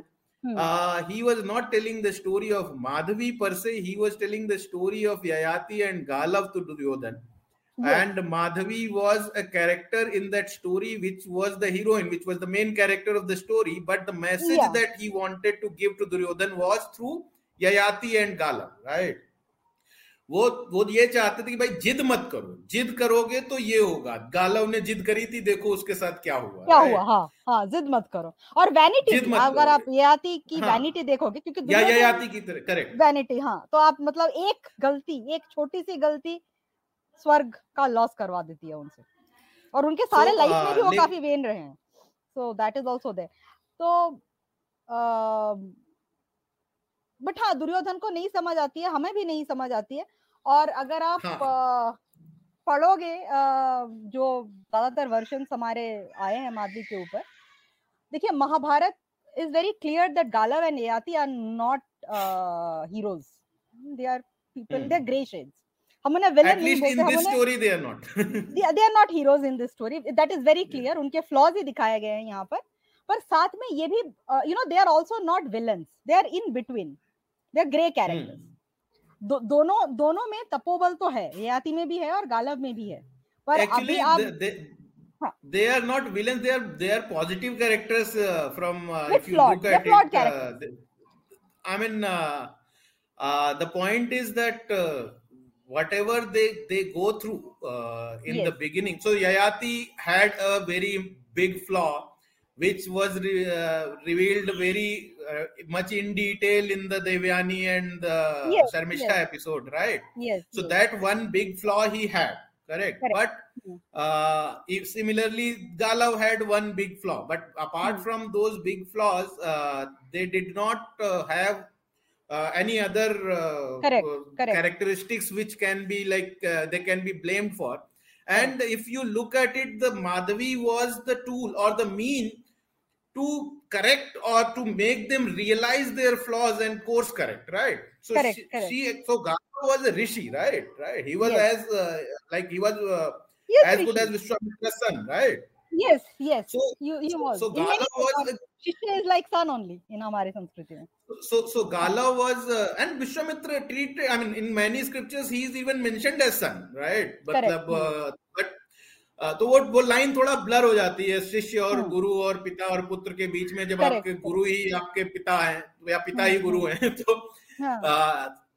hmm. Uh, he was not telling the story of Madhavi per se. He was telling the story of Yayati and Galav to Duryodhan and madhavi was a character in that story which was the heroine which was the main character of the story but the message yeah. that he wanted to give to duryodhan was through yayati and gala right वो वो ये चाहते थे कि भाई जिद मत करो जिद करोगे तो ये होगा गालव ने जिद करी थी देखो उसके साथ क्या हुआ क्या हुआ हाँ हाँ जिद मत करो और वैनिटी अगर आप याति की हाँ, वैनिटी देखोगे क्योंकि या, या याति की तरह करेक्ट वैनिटी हाँ तो आप मतलब एक गलती एक छोटी सी गलती स्वर्ग का लॉस करवा देती है उनसे। और उनके सारे so, लाइफ में भी वो uh, काफ़ी वेन रहे हैं। So that is also there तो बट हाँ दुर्योधन को नहीं समझ आती है हमें भी नहीं समझ आती है। और अगर आप हाँ. पढ़ोगे जो ज़्यादातर वर्षन हमारे आए हैं माधवी के ऊपर देखिए Mahabharata is very clear that Galav and are not heroes they are people they are grey shades हम उन्हें विलन नहीं बोलते this story they are not they are not heroes in this story that is very clear उनके flaws ही दिखाए गए हैं यहाँ पर। पर साथ में ये भी you know they are also not villains they are in between they are grey characters दोनों दोनों में तपोबल तो है याति में भी है और गालव में भी है। पर अभी आप they are not villains. They are they are positive characters uh, from uh, if you look at it uh, they, i mean the point is that whatever they they go through uh, in yes. the beginning so yayati had a very big flaw which was re, uh, revealed very uh, much in detail in the Devyani and the yes, Sharmishta yes. episode, right? Yes. So that one big flaw he had. correct, correct. but uh, if similarly Galav had one big flaw but apart hmm. from those big flaws uh, they did not uh, have uh, any other uh, correct, uh, correct. characteristics which can be like they can be blamed for and if you look at it the madhavi was the tool or the mean to correct or to make them realize their flaws and course correct right so correct, she, correct. she so Galav was a rishi right right he was yes. as uh, like he was uh, yes, as rishi. good as vishwamitra's son right yes yes so you you was so Galav was Shishya is like son only in our Sanskriti. So, so Gala was, uh, and Vishwamitra treated, I mean, in many scriptures, he is even mentioned as son, right? But, uh, but तो वो वो line थोड़ा blur हो जाती है शिष्य और गुरु और पिता और पुत्र के बीच में जब आपके गुरु ही आपके पिता हैं या पिता ही गुरु हैं तो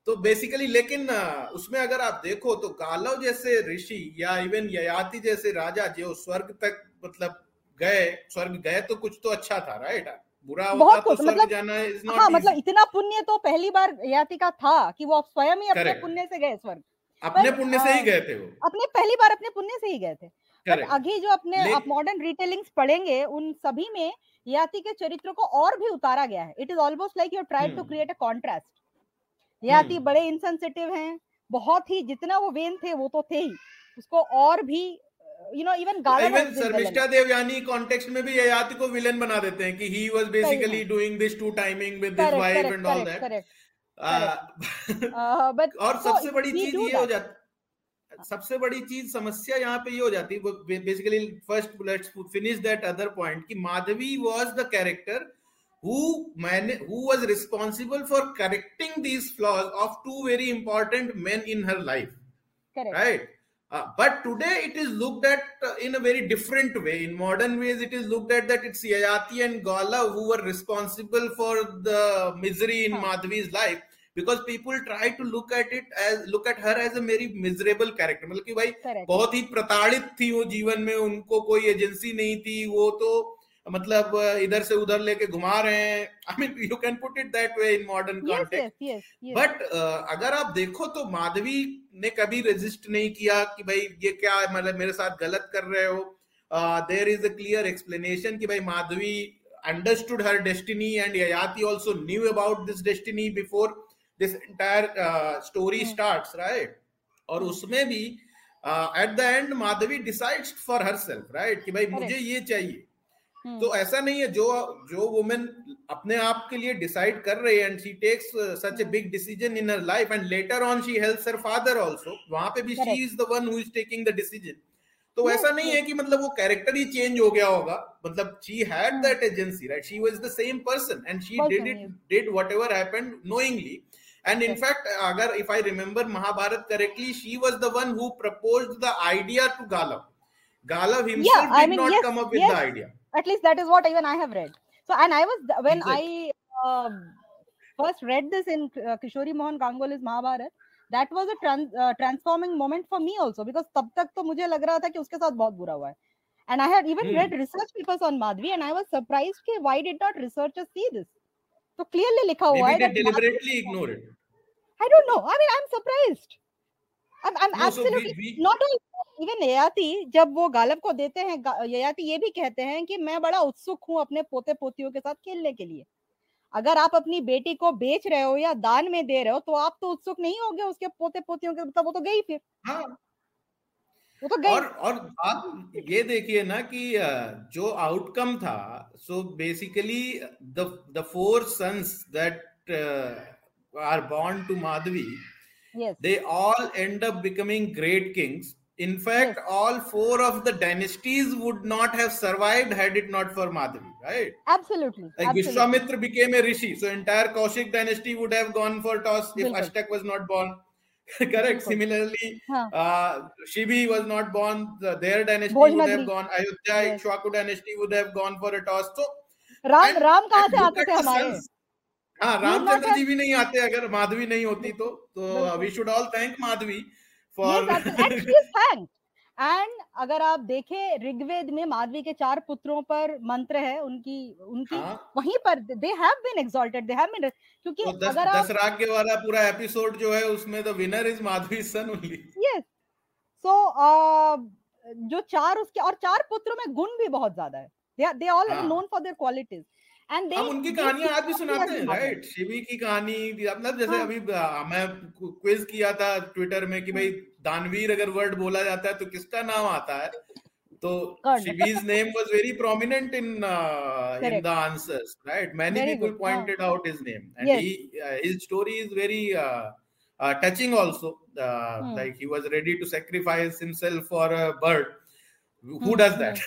तो बेसिकली लेकिन उसमें अगर आप देखो तो गालव जैसे ऋषि या इवन ययाति जैसे राजा जो स्वर्ग तक मतलब गए स्वर्ग गए तो कुछ तो अच्छा था राइट बुरा बहुत तो स्वर्ग मतलब, जाना हाँ, मतलब इतना पुण्य तो पहली बार ययाति का था कि वो स्वयं ही अपने पुण्य से गए स्वर्ग। अपने पुण्य से ही गए थे वो। अपने पहली बार अपने पुण्य से ही गए थे। अभी जो अपने आप मॉडर्न रिटेलिंग्स पढ़ेंगे उन सभी में याति के चरित्र को और भी उतारा गया है। It is almost like you tried to create a contrast Yayati बड़े इनसेंसिटिव हैं बहुत ही जितना वो वेन थे वो तो थे ही। उसको और भी you know even even Sharmishtha Devyani context में भी ययाति को विलेन बना देते हैं कि he was basically doing this two timing with his wife and all that but और सबसे बड़ी चीज़ ये हो जाती सबसे बड़ी चीज़ समस्या यहाँ पे ये हो जाती है basically first let's finish that other point कि Madhavi was the character who man who was responsible for correcting these flaws of two very important men in her life. Correct. right? uh, but today it is looked at uh, in a very different way in modern ways it is looked at that it's yayati and gala who were responsible for the misery in huh. madhavi's life because people try to look at it as look at her as a very miserable character मतलब कि भाई Correct. बहुत ही प्रताड़ित थी वो जीवन में उनको कोई एजेंसी नहीं थी वो तो मतलब इधर से उधर लेके घुमा रहे हैं। I mean you can put it that way in modern context but अगर आप देखो तो माधवी ने कभी रेजिस्ट नहीं किया कि भाई ये क्या मतलब मेरे साथ गलत कर रहे हो। There is a clear explanation कि भाई Madhavi understood her destiny and Yayati also knew about this destiny before this entire story starts right और उसमें भी at the end Madhavi decides for herself right कि भाई मुझे ये चाहिए. तो ऐसा नहीं है जो जो वुमेन अपने आप के लिए डिसाइड कर रही है and she takes such a big decision in her life and later on she helps her father also वहाँ पे भी she is the one who is taking the decision तो ऐसा नहीं है कि मतलब वो कैरेक्टर ही चेंज हो गया होगा मतलब she had that agency right she was the same person and she did it did whatever happened knowingly And in fact, agar, if I remember Mahabharat correctly, she was the one who proposed the idea to Galav. Galav himself yeah, I did mean, not yes, come up with yes. the idea. At least that is what even I have read. So, and I was when exactly. I uh, first read this in uh, Kishori Mohan Ganguly's Mahabharat, that was a trans, uh, transforming moment for me also because तब तक तो मुझे लग रहा था कि उसके साथ बहुत बुरा हुआ है and I had even hmm. read research papers on Madhvi and I was surprised कि why did not researchers see this तो क्लियरली लिखा हुआ है deliberately ignore it I don't know. I mean, I'm. I'm, I'm no, absolutely so we, we... not only even Yayati जब वो गालब को देते हैं ययाति ये भी कहते हैं कि मैं बड़ा उत्सुक हूँ अपने पोते पोतियों के साथ खेलने के लिए। अगर आप अपनी बेटी को बेच रहे हो या दान में दे रहे हो तो आप तो उत्सुक नहीं होगे उसके पोते पोतियों के मतलब वो तो गई फिर। हाँ। वो तो गई। और और आप ये देखिए ना कि जो आउटकम था so basically the the four sons that are born to Madhvi, yes. they all end up becoming great kings. In fact, yes. all four of the dynasties would not have survived had it not for Madhvi, right? Absolutely. Like Absolutely. Vishwamitra became a rishi, so entire Kaushik dynasty would have gone for toss if Bilkul. Ashtak was not born. [laughs] Correct. Similarly, huh. uh, Shibi was not born. The, their dynasty would have gone. Ayodhya, yes. Shwaku dynasty would have gone for a toss. So, Ram, Ram कहाँ से आते थे हमारे? हाँ रामचंद्र जी भी नहीं आते अगर माधवी नहीं होती तो तो we should all thank Madhavi for and [laughs] अगर आप देखें ऋग्वेद में माधवी के चार पुत्रों पर मंत्र है उनकी उनकी हाँ? वहीं पर they have been exalted they have been क्योंकि तो दस, अगर आप दस राग के वाला पूरा एपिसोड जो है उसमें the winner is Madhavi son only yes so जो चार उसके और चार पुत्रों में गुण भी बहुत ज़्यादा है। They all known for their qualities and हम उनकी कहानियाँ आज भी सुनाते हैं राइट शिवी की कहानी मतलब जैसे हाँ. अभी मैं क्विज किया था ट्विटर में कि भाई दानवीर अगर वर्ड बोला जाता है तो किसका नाम आता है? तो Shivi's name was very prominent in in the answers right many people pointed out his name and he. His story is very hmm. like he was ready to sacrifice himself for a bird. Who hmm. does that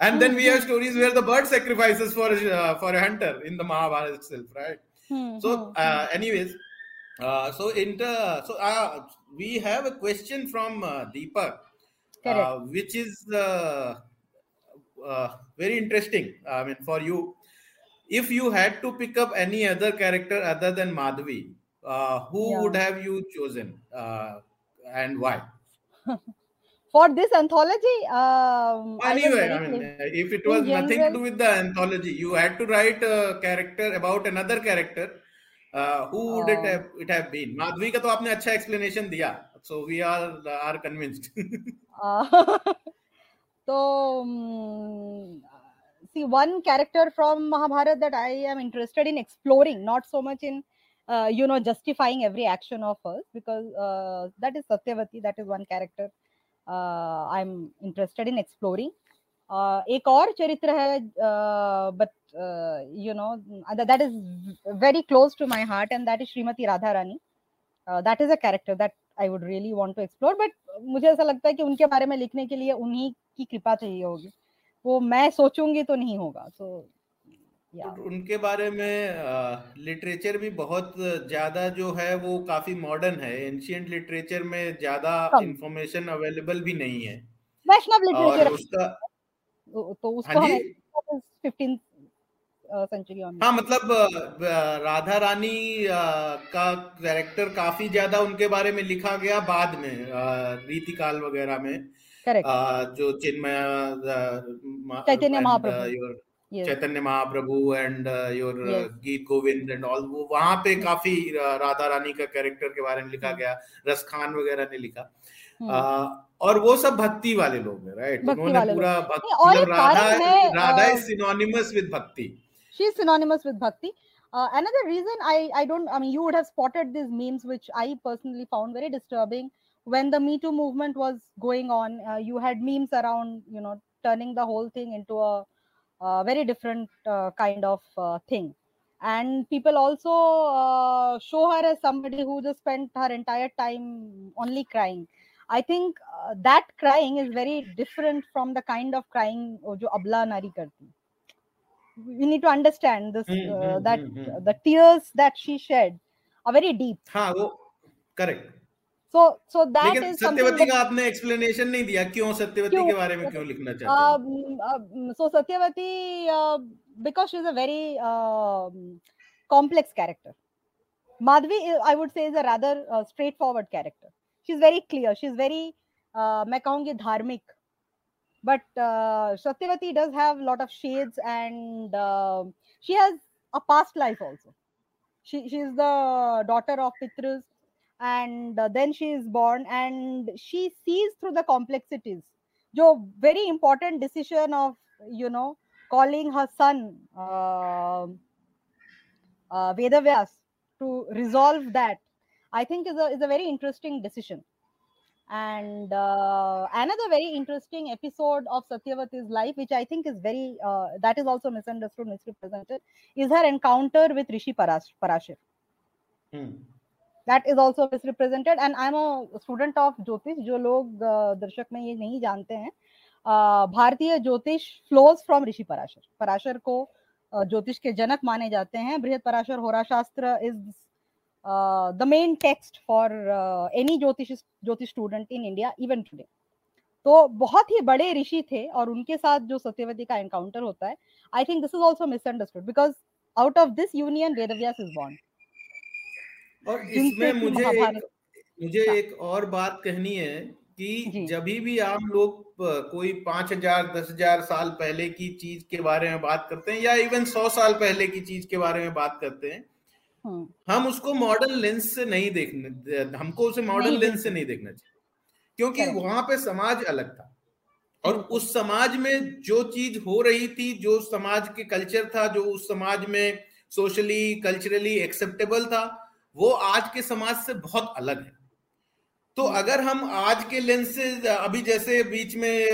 and then we have stories where the bird sacrifices for uh, for a hunter in the Mahabharata itself, right? Hmm, so, hmm, uh, hmm. anyways, uh, so in the so uh, we have a question from uh, Deepak, uh, which is uh, uh, very interesting. I mean, for you, if you had to pick up any other character other than Madhvi, uh, who yeah. would have you chosen, uh, and why? [laughs] for this anthology um, anyway I, mean, if it was general, nothing to do with the anthology you had to write a character about another character uh, who would uh, it have it have been? Madhvi ka to aapne acha explanation diya so we are are convinced. [laughs] Uh, [laughs] so um, see one character from mahabharat that i am interested in exploring not so much in uh, you know justifying every action of hers because uh, that is satyavati that is one character I am interested in exploring एक और चरित्र है but you know that is very close to my heart and that is Shrimati Radha Rani that is a character that I would really want to explore but मुझे ऐसा लगता है कि उनके बारे में लिखने के लिए उन्हीं की कृपा चाहिए होगी। वो मैं सोचूँगी तो नहीं होगा सो तो उनके बारे में लिटरेचर भी बहुत ज़्यादा जो है वो काफ़ी मॉडर्न है। एंशियंट लिटरेचर में ज़्यादा इंफॉर्मेशन अवेलेबल भी नहीं है। वैष्णव लिटरेचर उसका तो उसको हाँ फिफ्टीन सेंचुरी हाँ मतलब राधा रानी का कैरेक्टर काफ़ी ज़्यादा उनके बारे में लिखा गया बाद में रीति काल वगैरह में। जो चिन्मय चैतन्य Mahaprabhu. Chaitanya Mahaprabhu and your Geet Govind and all वो वहाँ पे काफ़ी राधा रानी का कैरेक्टर के बारे में लिखा hmm. गया रस खान वगैरह ने लिखा uh, और वो सब भक्ति वाले लोग हैं राइट उन्होंने पूरा भक्ति मतलब Radha Radha is synonymous with bhakti she is synonymous with bhakti Uh, another reason I I don't I mean you would have spotted these memes which I personally found very disturbing when the Me Too movement was going on. Uh, you had memes around you know turning the whole thing into a uh, very different uh, kind of uh, thing. And people also uh, show her as somebody who just spent her entire time only crying. I think uh, that crying is very different from the kind of crying jo abla nari karti we need to understand this mm-hmm, that mm-hmm. the tears that she shed are very deep. ha wo correct so so that is Satyavati का आपने explanation नहीं दिया क्यों सत्यवती के बारे में क्यों लिखना चाहते so Satyavati because she is a very complex character Madhavi I would say is a rather straightforward character she is very clear she is very मैं कहूँगी धार्मिक. But Satyavati does have lot of shades and she has a past life also She, she is the daughter of Pitrus. And uh, then she is born and she sees through the complexities. Jo very important decision of you know calling her son uh, uh, vedavyas to resolve that i think is a, is a very interesting decision. And uh, another very interesting episode of satyavati's life which i think is very uh, that is also misunderstood misrepresented is her encounter with rishi Parash- parashar hmm. That is also misrepresented and I am a student of jyotish जो लोग दर्शक में ये नहीं जानते हैं। भारतीय ज्योतिष फ्लोज फ्रॉम ऋषि पराशर पराशर को ज्योतिष के जनक माने जाते हैं। Brihat Parashar Hora Shastra is the main text for any jyotish jyotish student in India even today तो बहुत ही बड़े ऋषि थे और उनके साथ जो सत्यवती का एनकाउंटर होता है I think this is also misunderstood because out of this union Vedvyas is born और इसमें मुझे एक, मुझे एक और बात कहनी है कि जब भी हम लोग कोई पाँच हज़ार दस हज़ार साल पहले की चीज़ के बारे में बात करते हैं या इवन सौ साल पहले की चीज़ के बारे में बात करते हैं हाँ। हम उसको मॉडर्न लेंस से नहीं देखने हमको उसे मॉडर्न लेंस से नहीं देखना चाहिए क्योंकि वहाँ पे समाज अलग था और उस समाज में जो चीज़ हो रही थी जो समाज के कल्चर था जो उस समाज में सोशली कल्चरली एक्सेप्टेबल था वो आज के समाज से बहुत अलग है। तो अगर हम आज के लेंस से अभी जैसे बीच में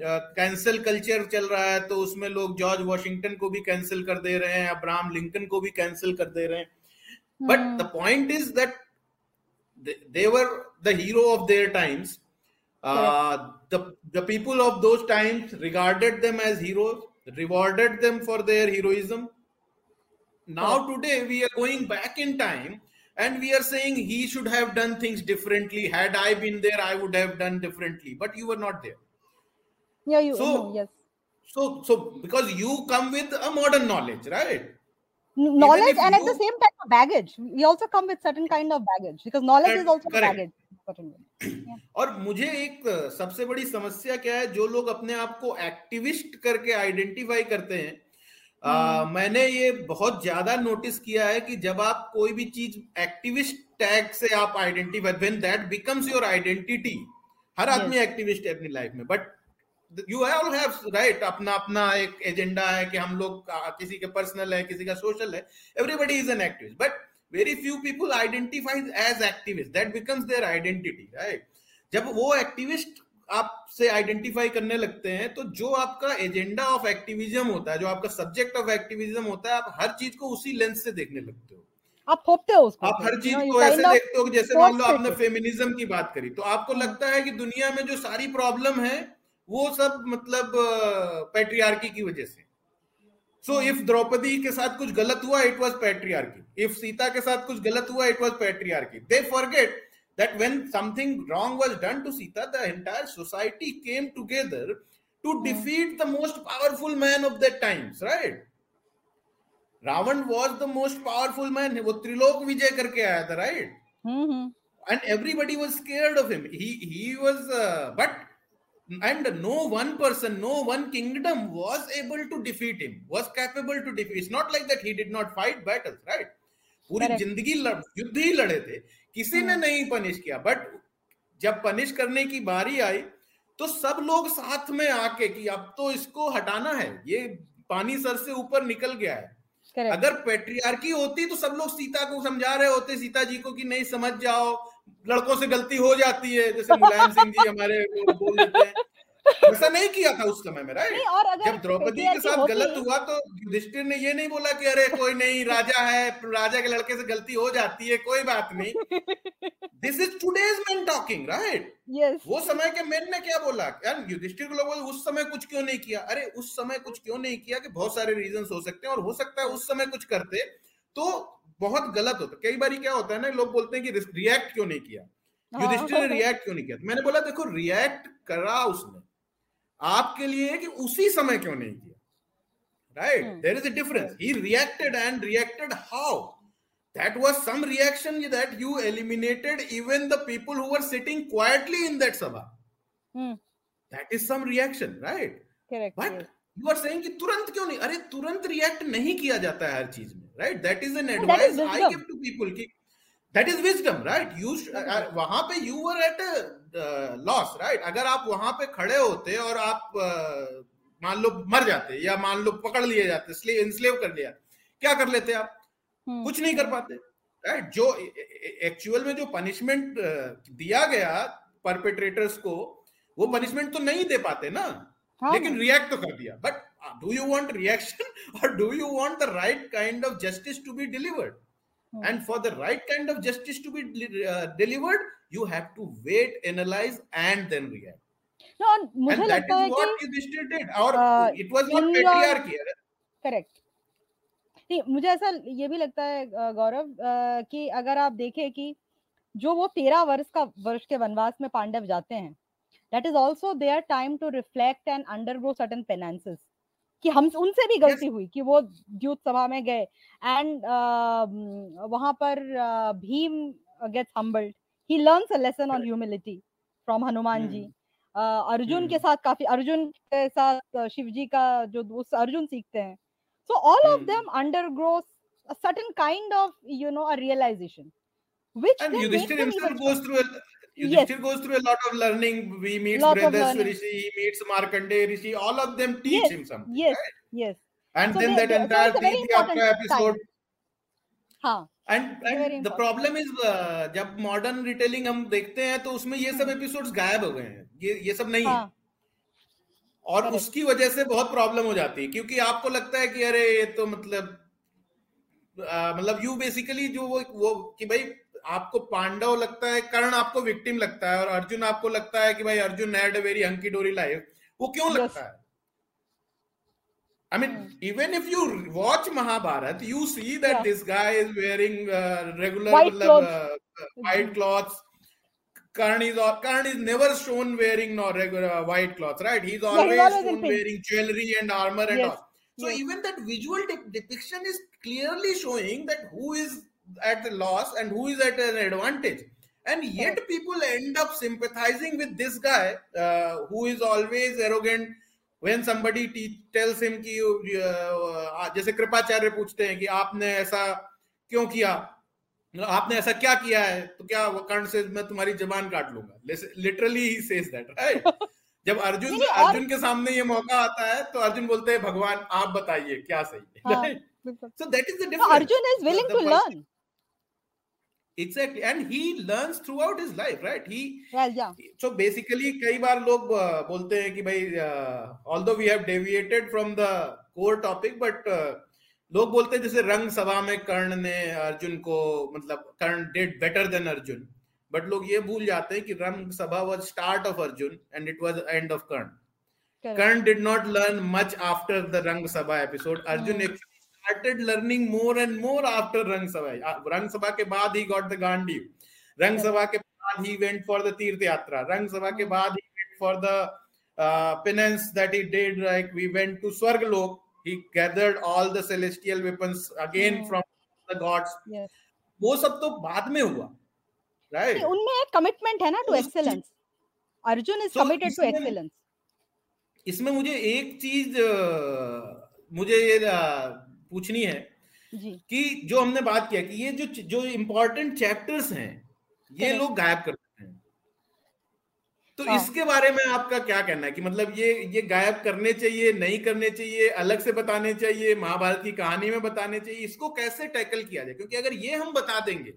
कैंसिल कल्चर चल रहा है तो उसमें लोग जॉर्ज वॉशिंगटन को भी कैंसिल कर दे रहे हैं अब्राहम लिंकन को भी कैंसिल कर दे रहे हैं। But the point is that they were the hero of their times the people of those times regarded them as hero rewarded them for their heroism Now today we are going back in time and we are saying he should have done things differently had i been there i would have done differently but you were not there yeah you so no, yes so so because you come with a modern knowledge right knowledge and you, at the same time baggage we also come with certain kind of baggage because knowledge is also correct. baggage [clears throat] और मुझे एक सबसे बड़ी समस्या क्या है जो लोग अपने आप को एक्टिविस्ट करके आइडेंटिफाई करते हैं आ, मैंने ये बहुत ज़्यादा नोटिस किया है कि जब आप कोई भी चीज़ एक्टिविस्ट टैग से आप identify when that becomes your identity हर आदमी एक्टिविस्ट है अपनी लाइफ में but you all have right अपना अपना एक एजेंडा है कि हम लोग किसी के पर्सनल है किसी का सोशल है everybody is an activist but very few people identifies as activist that becomes their identity right जब वो एक्टिविस्ट आपसे आइडेंटिफाई करने लगते हैं तो जो आपका एजेंडा ऑफ़ एक्टिविज्म होता है जो आपका सब्जेक्ट ऑफ़ एक्टिविज्म होता है आप हर चीज़ को उसी लेंस से देखने लगते हो। आप थोपते हो उसको आप हर चीज़ को ऐसे देखते हो जैसे मान लो आपने फेमिनिज्म की बात करी तो आपको। लगता है कि दुनिया में जो सारी प्रॉब्लम है वो सब मतलब पेट्रियार्की की वजह से। सो इफ़ द्रौपदी के साथ कुछ गलत हुआ it was patriarchy if Sita के साथ कुछ गलत हुआ it was patriarchy they forget that when something wrong was done to Sita, the entire society came together to mm. defeat the most powerful man of that times, right? Ravan was the most powerful man. वो त्रिलोक विजय करके आया था, right? Mm-hmm. And everybody was scared of him. He he was, uh, but and no one person, no one kingdom was able to defeat him. Was capable to defeat. It's not like that he did not fight battles, right? पूरी जिंदगी युद्ध ही लड़े थे किसी ने हम्म। नहीं punish किया but जब पनिश करने की बारी आई तो सब लोग साथ में आके कि अब तो इसको हटाना है ये पानी सर से ऊपर निकल गया है Correct. अगर पेट्रियार्की होती तो सब लोग सीता को समझा रहे होते सीता जी को कि नहीं समझ जाओ लड़कों से गलती हो जाती है जैसे मुलायम सिंह जी हमारे बोल देते हैं ऐसा नहीं किया था उस समय में राइट और अगर जब द्रौपदी के साथ गलत हुआ तो युधिष्ठिर ने ये नहीं बोला कि अरे कोई नहीं राजा है राजा के लड़के से गलती हो जाती है कोई बात नहीं। This is today's man talking right वो समय के मेन ने क्या बोला? यार युधिष्ठिर को लोग उस समय कुछ क्यों नहीं किया? अरे उस समय कुछ क्यों नहीं किया कि बहुत सारे रीजन हो सकते हैं और हो सकता है उस समय कुछ करते तो बहुत गलत होता। कई बार क्या होता है ना लोग बोलते हैं कि रिएक्ट क्यों नहीं किया? हाँ। युधिष्ठिर ने रिएक्ट क्यों नहीं किया? तो मैंने बोला देखो रिएक्ट करा उसने। आपके लिए कि उसी समय क्यों नहीं किया? Right there is a difference he reacted and reacted how that was some reaction that you eliminated even the people who are sitting quietly in that sabha that is some reaction right but you are saying कि तुरंत क्यों नहीं? अरे तुरंत react नहीं किया जाता है हर चीज़ में right that is an advice I give to people की that is wisdom right you वहाँ पे you were at loss right अगर आप वहाँ पे खड़े होते और आप uh, मान लो मर जाते या मान लो पकड़ लिए जाते इंस्लेव कर लिया क्या कर लेते आप? hmm. कुछ नहीं कर पाते राइट जो एक्चुअल में जो पनिशमेंट uh, दिया गया परपेट्रेटर्स को वो पनिशमेंट तो नहीं दे पाते ना हाँ. लेकिन रिएक्ट तो कर दिया। But do you want reaction और do you want the right kind of justice to be delivered Hmm. And for the right kind of justice to be uh, delivered, you have to wait, analyze, and then react. No, मुझे and that is what कि, Yudhishthir did. Or uh, it was not patriarchy. Correct. नहीं मुझे ऐसा ये भी लगता है गौरव कि अगर आप देखें कि जो वो तेरह वर्ष का वर्ष के वनवास में पांडव जाते हैं that is also their time to reflect and undergo certain penances कि हम उनसे भी गलती हुई कि वो द्यूत सभा में गए। एंड uh, वहाँ पर uh, Bhim gets humbled he learns a lesson on humility from Hanuman ji uh, Arjun hmm. के साथ काफ़ी अर्जुन के साथ शिव जी का जो उस अर्जुन सीखते हैं। So all of them undergo a certain kind of you know a realization which and Yudhishthir himself goes through a, Yes. goes through a lot of learning. We meet brothers Rishi, he meets Markandeya Rishi. All of them teach yes. him something. Yes, right? yes. And so then they, that entire Tirth episode. हाँ and and the problem is जब modern retelling हम देखते हैं तो उसमें ये सब episodes hmm. गायब हो गए हैं ये ये सब नहीं हाँ. है और उसकी वजह से बहुत प्रॉब्लम हो जाती है क्योंकि आपको लगता है कि अरे ये तो मतलब आ, मतलब यू बेसिकली जो वो वो कि भाई आपको पांडव लगता है कर्ण आपको विक्टिम लगता है और अर्जुन आपको लगता है कि भाई Arjun had a very hunky dory life वो क्यों yes. लगता है I mean, mm. even if you watch Mahabharat, you see that yeah. this guy is wearing uh, regular white clothes. Uh, white cloths. Karn is, Karn is never shown wearing no regular uh, white cloths, right? He's always, yeah, shown wearing jewelry and armor and yes. all. So yes. even that visual de- depiction is clearly showing that who is at the loss and who is at an advantage. And yet people end up sympathizing with this guy uh, who is always arrogant. When somebody te- tells him कि uh, जैसे कृपाचार्य पूछते हैं कि आपने ऐसा क्यों किया आपने ऐसा क्या किया है तो क्या कर्ण से मैं तुम्हारी जबान काट लूँगा literally he says that right जब अर्जुन अर्जुन के सामने ये मौका आता है तो अर्जुन बोलते हैं भगवान आप बताइए क्या सही है so that is the difference arjun is willing the, the and he learns throughout his life right? He well yeah. so basically कई बार लोग बोलते हैं कि भाई although we have deviated from the core topic but uh, लोग बोलते हैं जैसे रंग सभा में कर्ण ने अर्जुन को मतलब Karna did better than Arjun. But लोग ये भूल जाते हैं कि Rang Sabha was start of Arjun and it was end of Karna. Karna did not learn much after the Rang Sabha episode Arjun started learning more and more after Rang Sabha Rang सभा के बाद he got the गांडी रंग सभा के बाद he went for the तीर्थ यात्रा रंग सभा के बाद he went for the penance that he did like we went to swargalok. He gathered all the celestial weapons again mm. from the gods. Yes. वो सब तो बाद में हुआ राइट right? उनमें एक कमिटमेंट है ना to excellence Arjun is committed to excellence इसमें मुझे एक चीज़ मुझे ये पूछनी है जी. कि जो हमने बात किया कि ये जो जो इम्पोर्टेंट चैप्टर्स हैं ये लोग गायब कर देते हैं तो हाँ. इसके बारे में आपका क्या कहना है कि मतलब ये ये गायब करने चाहिए नहीं करने चाहिए अलग से बताने चाहिए महाभारत की कहानी में बताने चाहिए इसको कैसे टैकल किया जाए क्योंकि अगर ये हम बता देंगे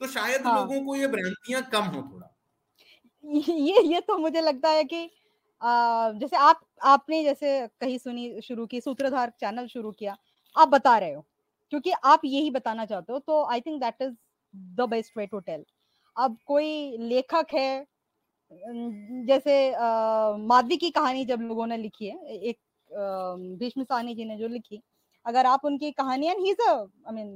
तो शायद हाँ. लोगों को ये भ्रांतियाँ कम हो थोड़ा ये ये तो मुझे लगता है कि आ, जैसे आप आपने जैसे कही सुनी शुरू की सूत्रधार चैनल शुरू किया आप बता रहे हो क्योंकि आप यही बताना चाहते हो तो I think that is the best way to tell अब कोई लेखक है जैसे माधवी की कहानी जब लोगों ने लिखी है एक भीष्म सानी जी ने जो लिखी अगर आप उनकी कहानी and he is a I mean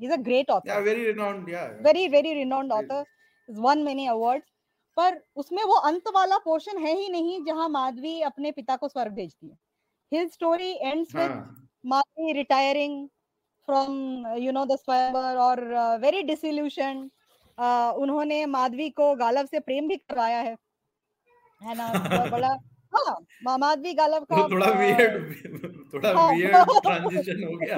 he's a great author. Yeah very renowned yeah very very renowned author he's won many awards पर उसमें वो अंत वाला पोर्शन है ही नहीं जहाँ माधवी अपने पिता को स्वर्ग भेजती है। His story ends with Madhavi retiring from you know the swayamvar और वेरी डिसइल्यूशन उन्होंने माधवी को गालव से प्रेम भी करवाया है है ना बड़ा हाँ माधवी गालव का थोड़ा वियर्ड थोड़ा वियर्ड ट्रांजिशन हो गया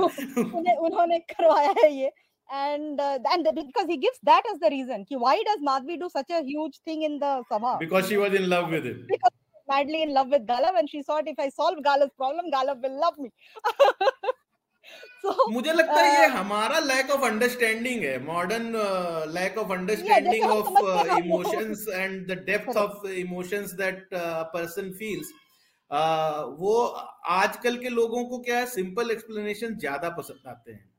उन्हें उन्होंने करवाया है ये and uh, and because he gives that as the reason ki why does madhvi do such a huge thing in the sabha because she was in love with him because madly in love with galav and she thought if i solve galav's problem galav will love me. [laughs] So, मुझे लगता है ये हमारा lack of understanding है modern lack of understanding of emotions and the depth of emotions that person feels वो आजकल के लोगों को क्या है सिंपल एक्सप्लेनेशन ज़्यादा पसंद आते हैं।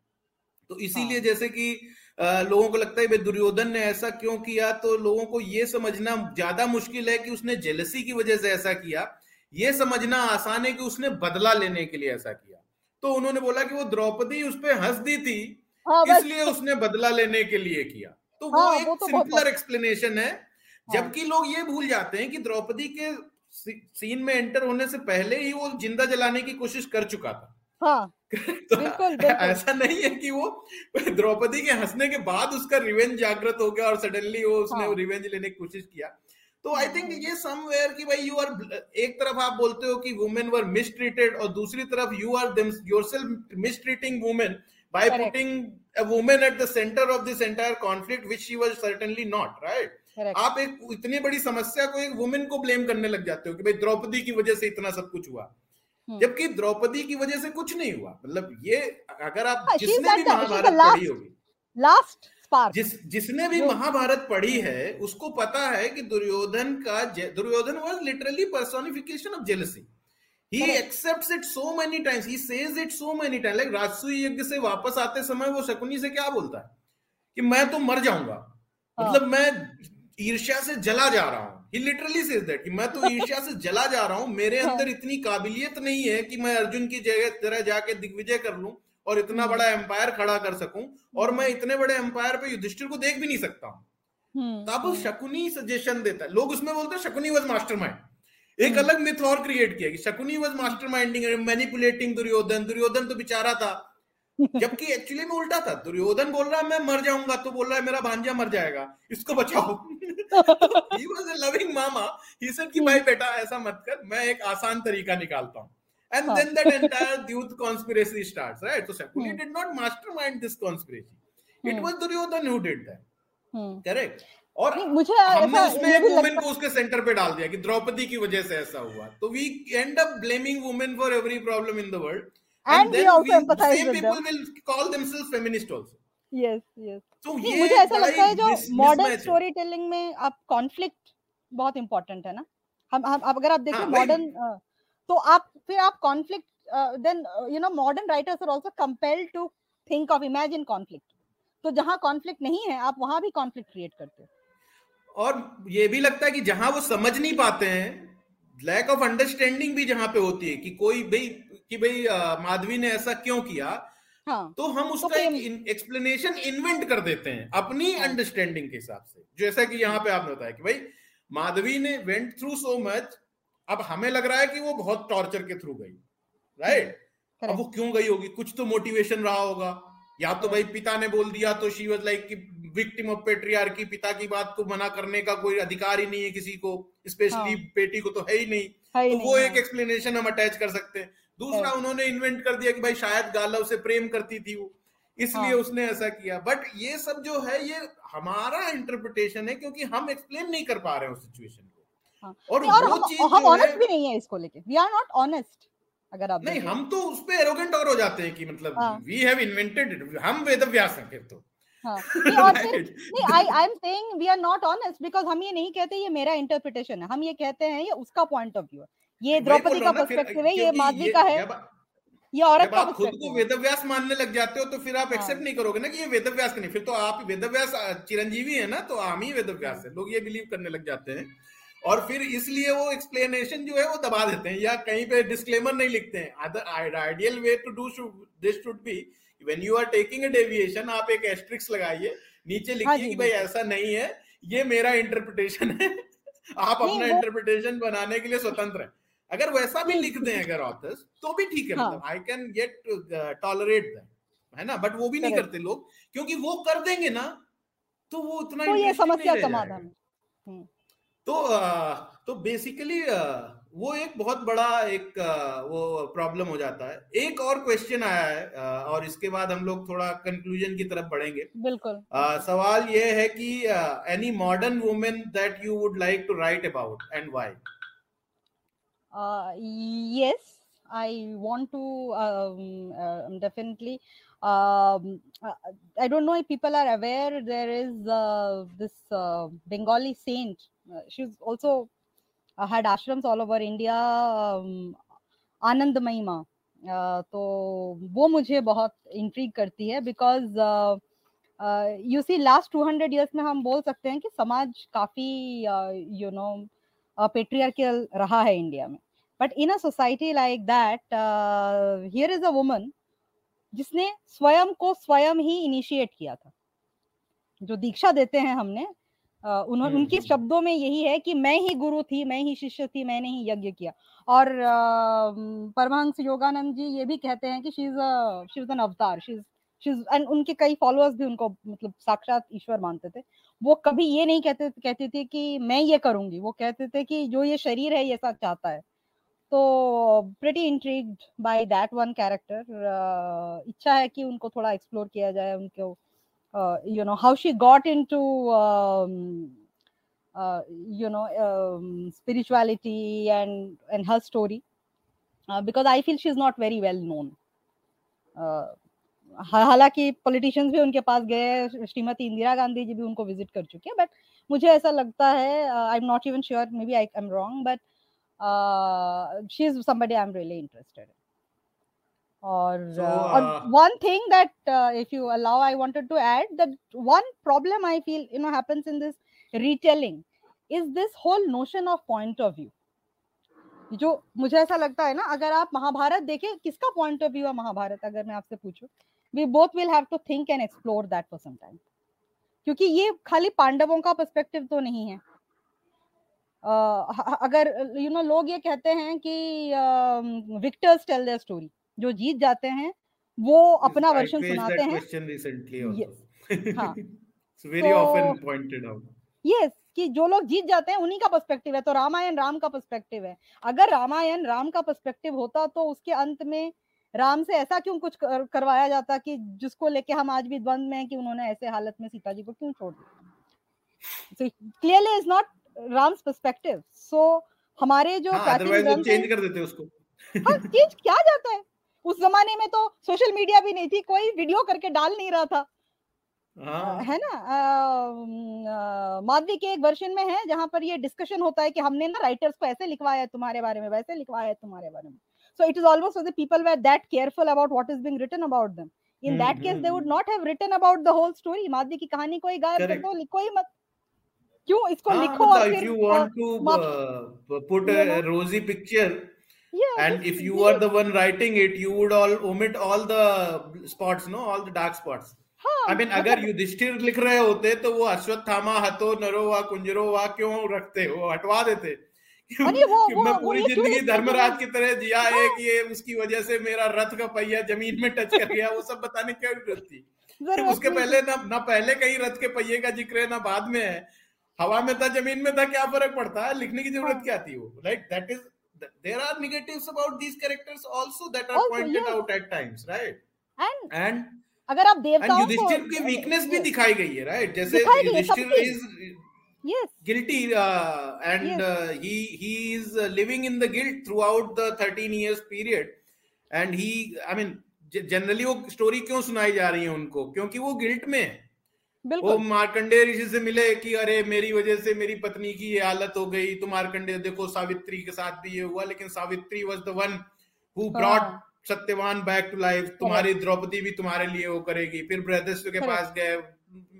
तो इसीलिए हाँ. जैसे कि uh, लोगों को लगता है भाई दुर्योधन ने ऐसा क्यों किया? तो लोगों को ये समझना ज़्यादा मुश्किल है कि उसने जेलसी की वजह से ऐसा किया। ये समझना आसान है कि उसने बदला लेने के लिए ऐसा किया। तो उन्होंने बोला कि वो द्रौपदी उस पर हंस दी थी हाँ, इसलिए उसने बदला लेने के लिए किया। तो हाँ, वो एक वो तो सिंपलर एक्सप्लेनेशन है। हाँ। जबकि लोग ये भूल जाते हैं कि द्रौपदी के सीन में एंटर होने से पहले ही वो ज़िंदा जलाने की कोशिश कर चुका था। हाँ, [laughs] तो [laughs] बिल्कुल, बिल्कुल. ऐसा नहीं है कि वो द्रौपदी के हंसने के बाद उसका रिवेंज जागृत हो गया और सडनली वो उसने हाँ. रिवेंज लेने की कोशिश किया तो आई थिंक ये समवेयर कि भाई यू आर एक तरफ़ आप बोलते हो कि वुमेन वर मिसट्रीटेड और दूसरी तरफ़ you are yourself mistreating women by Correct. putting a woman at the center of this entire conflict which she was certainly not right आप एक इतनी बड़ी समस्या को एक वुमेन को ब्लेम करने लग जाते हो कि भाई द्रौपदी की वजह से इतना सब कुछ हुआ हम्म। जबकि द्रौपदी की वजह से कुछ नहीं हुआ। मतलब ये अगर आप हाँ, जिसने भी महाभारत पढ़ी होगी। लास्ट जिस जिसने भी महाभारत पढ़ी है उसको पता है कि दुर्योधन का Duryodhan was literally personification of jealousy he accepts it so many times he says it so many times like Rajsuya yagya से वापस आते समय वो शकुनी से क्या बोलता है? कि मैं तो मर जाऊँगा। हाँ। मतलब मैं ईर्ष्या से जला जा रहा हूँ। ही लिटरली सेज दैट कि मैं तो ईर्ष्या से जला जा रहा हूँ। मेरे हाँ। अंदर इतनी काबिलियत नहीं है कि मैं अर्जुन की जगह तरह जाके दिग्विजय कर लूँ और इतना हम्म। बड़ा एम्पायर खड़ा कर सकूँ और मैं इतने बड़े एम्पायर पे युधिष्ठिर को देख भी नहीं सकता हूँ। हम्म, तब हम्म। शकुनी सजेशन देता है। लोग उसमें बोलते हैं शकुनी वॉज़ मास्टरमाइंड एक अलग मिथ और क्रिएट किया कि Shakuni was masterminding manipulating Duryodhan. Duryodhan तो बेचारा था। जबकि एक्चुअली में उल्टा था। दुर्योधन बोल रहा है मैं मर जाऊँगा। तो बोल रहा है मेरा भांजा मर जाएगा। इसको बचाओ। He was a loving mama he said कि भाई बेटा ऐसा मत कर। मैं एक आसान तरीका निकालता हूँ। And then that entire youth conspiracy starts right? so shakuni hmm. did not mastermind this conspiracy. Hmm. it was duryodhan who did that. hmm. correct? और मुझे हमने उसमें एक वुमेन को उसके सेंटर पे डाल दिया कि द्रौपदी की वजह से ऐसा हुआ। तो we end up blaming women for every problem in the world and and we also we, empathize with people them. will call themselves feminist also. Yes yes. तो ये मुझे ऐसा लगता है जो मॉडर्न स्टोरी टेलिंग में आप कॉन्फ्लिक्ट बहुत इंपॉर्टेंट है ना? हम हम अगर आप देखें मॉडर्न हाँ, तो आप फिर आप conflict then you know modern writers are also compelled to think of imagine conflict तो जहाँ कॉन्फ्लिक्ट नहीं है आप वहाँ भी कॉन्फ्लिक्ट क्रिएट करते हो। और ये भी लगता है कि जहाँ वो समझ नहीं पाते हैं लैक ऑफ़ अंडरस्टैंडिंग भी जहाँ पे होती है कि कोई भाई कि भाई माधवी ने ऐसा क्यों किया? हाँ, तो हम तो उसका तो एक एक्सप्लेनेशन इन्वेंट कर देते हैं अपनी अंडरस्टैंडिंग हाँ, के हिसाब से। जैसा कि यहाँ पे आपने बताया कि भाई माधवी ने वेंट थ्रू सो मच अब हमें लग रहा है कि वो बहुत टॉर्चर के थ्रू गई राइट अब वो क्यों गई होगी? कुछ तो मोटिवेशन रहा होगा। या तो भाई पिता ने बोल दिया तो शी वॉज़ लाइक कि विक्टिम ऑफ़ पेट्रियार की पिता की बात को मना करने का कोई अधिकार ही नहीं है किसी को स्पेशली हाँ. बेटी को तो है ही नहीं। है तो नहीं, वो हाँ. एक एक्सप्लेनेशन हम अटैच कर सकते हैं। दूसरा उन्होंने इन्वेंट कर दिया कि भाई शायद गालव से प्रेम करती थी वो। इसलिए हाँ. उसने ऐसा किया। बट ये सब जो है ये हमारा इंटरप्रिटेशन है क्योंकि हम एक्सप्लेन नहीं कर पा रहे हैं उस सिचुएशन को। हाँ. और, वो चीज़ हम ऑनेस्ट भी नहीं है इसको लेके। वी आर नॉट ऑनेस्ट अगर आप नहीं हम तो उस पे एरोगेंट और हो जाते हैं कि मतलब वी हैव इन्वेंटेड हम वेद व्यास हैं फिर तो। हाँ। [laughs] नहीं I I am saying we are not honest because हम ये नहीं कहते ये मेरा इंटरप्रिटेशन है। हम ये कहते हैं ये उसका पॉइंट ऑफ़ व्यू है। ये द्रौपदी का पर्सपेक्टिव है ये माधवी का है। ये औरत का खुद को वेदव्यास मानने लग जाते हो तो फिर आप एक्सेप्ट हाँ। नहीं करोगे ना कि ये वेदव्यास नहीं फिर तो आप वेदव्यास चिरंजीवी है ना तो हम ही वेदव्यास है। लोग ये बिलीव करने लग जाते हैं। और फिर इसलिए वो एक्सप्लेनेशन जो है वो दबा देते हैं या कहीं पे डिस्क्लेमर नहीं लिखते हैं। Ideal way to do this should be when you are taking a deviation आप एक एस्ट्रिक्स लगाइए नीचे लिखिए हाँ लिखिए कि भाई ऐसा नहीं है ये मेरा इंटरप्रिटेशन है। [laughs] आप अपना इंटरप्रिटेशन बनाने के लिए स्वतंत्र है। अगर वैसा भी लिख दें अगर ऑथर्स तो भी ठीक है हाँ. मतलब I can get tolerate that है ना? बट वो भी नहीं करते लोग क्योंकि वो कर देंगे ना तो वो उतना तो ये समस्या समाधान हम्म। तो तो बेसिकली वो एक बहुत बड़ा एक वो प्रॉब्लम हो जाता है। एक और क्वेश्चन आया है और इसके बाद हम लोग थोड़ा कंक्लूजन की तरफ़ बढ़ेंगे। बिल्कुल। सवाल ये है कि any modern women that you would like to write about and why yes i want to um, uh, definitely um, i don't know if people are aware there is uh, this uh, bengali saint she's also uh, had ashrams all over India. Um, Anand Mahima तो वो मुझे बहुत intrigue करती है because you see last two hundred years में हम बोल सकते हैं कि समाज काफ़ी यू नो पेट्रियार्कियल रहा है इंडिया में। But in a society like that here is a woman जिसने स्वयं को स्वयं ही इनिशिएट किया था। जो दीक्षा देते हैं हमने उन्होंने उनके शब्दों में यही है कि मैं ही गुरु थी मैं ही शिष्य थी मैंने ही यज्ञ किया। और परमहंस योगानंद जी ये भी कहते हैं कि she is she is an avatar she is she is and उनके कई फॉलोअर्स भी उनको मतलब साक्षात ईश्वर मानते थे। वो कभी ये नहीं कहते कहते थे कि मैं ये करूँगी, वो कहते थे कि जो ये शरीर है, ये सब चाहता है। तो pretty intrigued by that one character इच्छा है कि उनको थोड़ा एक्सप्लोर किया जाए, उनको you know how she got into you know spirituality and and her story because I feel she is not very well known हालाँकि पॉलिटिशियंस भी उनके पास गए श्रीमती इंदिरा गांधी जी भी उनको विज़िट कर चुके हैं बट मुझे ऐसा लगता है I am not even sure maybe I am wrong but she is somebody I am really interested or So, uh, uh, one thing that uh, if you allow i wanted to add that one problem i feel you know happens in this retelling is this whole notion of point of view. जो मुझे ऐसा लगता है ना अगर आप महाभारत देखें किसका पॉइंट ऑफ़ व्यू है महाभारत अगर मैं आपसे पूछूँ? We both will have to think and explore that for some time क्योंकि ये खाली पांडवों का पर्सपेक्टिव तो नहीं है। uh, अगर यू you नो know, लोग ये कहते हैं कि विक्टर्स टेल देयर स्टोरी जो जीत जाते हैं वो अपना वर्षन सुनाते हैं. Yes. हाँ. [laughs] यस कि जो लोग जीत जाते हैं उन्हीं का पर्सपेक्टिव है। तो रामायण राम का पर्सपेक्टिव है। अगर रामायण राम का पर्सपेक्टिव होता तो उसके अंत में राम से ऐसा क्यों कुछ कर, करवाया जाता कि जिसको लेके हम आज भी द्वंद में हैं कि उन्होंने ऐसे हालत में सीता जी को क्यों छोड़ दिया? Clearly is not Ram's perspective so हमारे जो हाँ, चेंज कर देते उसको। हाँ चेंज क्या जाता है? उस जमाने में तो सोशल मीडिया भी नहीं थी कोई वीडियो करके डाल नहीं रहा था। हाँ। है ना? माधवी के एक वर्षन में है जहाँ पर ये डिस्कशन होता है कि हमने ना राइटर्स को ऐसे लिखवाया है तुम्हारे बारे में वैसे लिखवाया है तुम्हारे बारे में। So it is almost the people were that careful about what is being written about them in hmm, that case they would hmm, not have written about the whole story की कहानी कोई गायब कर दो लिखो ही मत क्यों इसको हाँ, लिखो और फिर you want to uh, put a know? rosy picture yeah, and if you leave the one writing it you would all omit all the spots no? All the dark spots. हाँ I अगर मतलब- युधिष्ठिर लिख रहे होते तो वो अश्वत्थामा हतो नरो वा कुंजरो वा क्यों रखते हो हटवा देते [laughs] अरे वो- वो- मैं पूरी ज़िंदगी धर्मराज की तरह जिया है हाँ। कि ये उसकी वजह से मेरा रथ का पहिया ज़मीन में टच कर गया वो सब बताने क्या ज़रूरत थी उसके पहले ना ना पहले कहीं रथ के पहिए का ज़िक्र है ना बाद में है हवा में था ज़मीन में था क्या फ़र्क पड़ता है लिखने की ज़रूरत हाँ। क्या थी वो right that is there are negatives about these characters also that are Also, pointed yes. out at times right and and अगर आप देवताओं को युधिष्ठिर की weakness भी दिखाई गई है right जैसे युधिष्ठिर सबकी। Yes. Guilty uh, and Yes. uh, he he is uh, living in the guilt throughout the 13 years period. And he i mean generally वो स्टोरी क्यों सुनाई जा रही है उनको? क्योंकि वो गिल्ट में है। वो मार्कंडेय ऋषि से मिले कि अरे मेरी वजह से मेरी पत्नी की ये हालत हो गई तो मार्कंडेय देखो सावित्री के साथ भी ये हुआ लेकिन Savitri was the one who. Brought. Satyavan back to life तुम्हारी द्रौपदी भी तुम्हारे लिए वो करेगी। फिर बृहदस्व के पास गए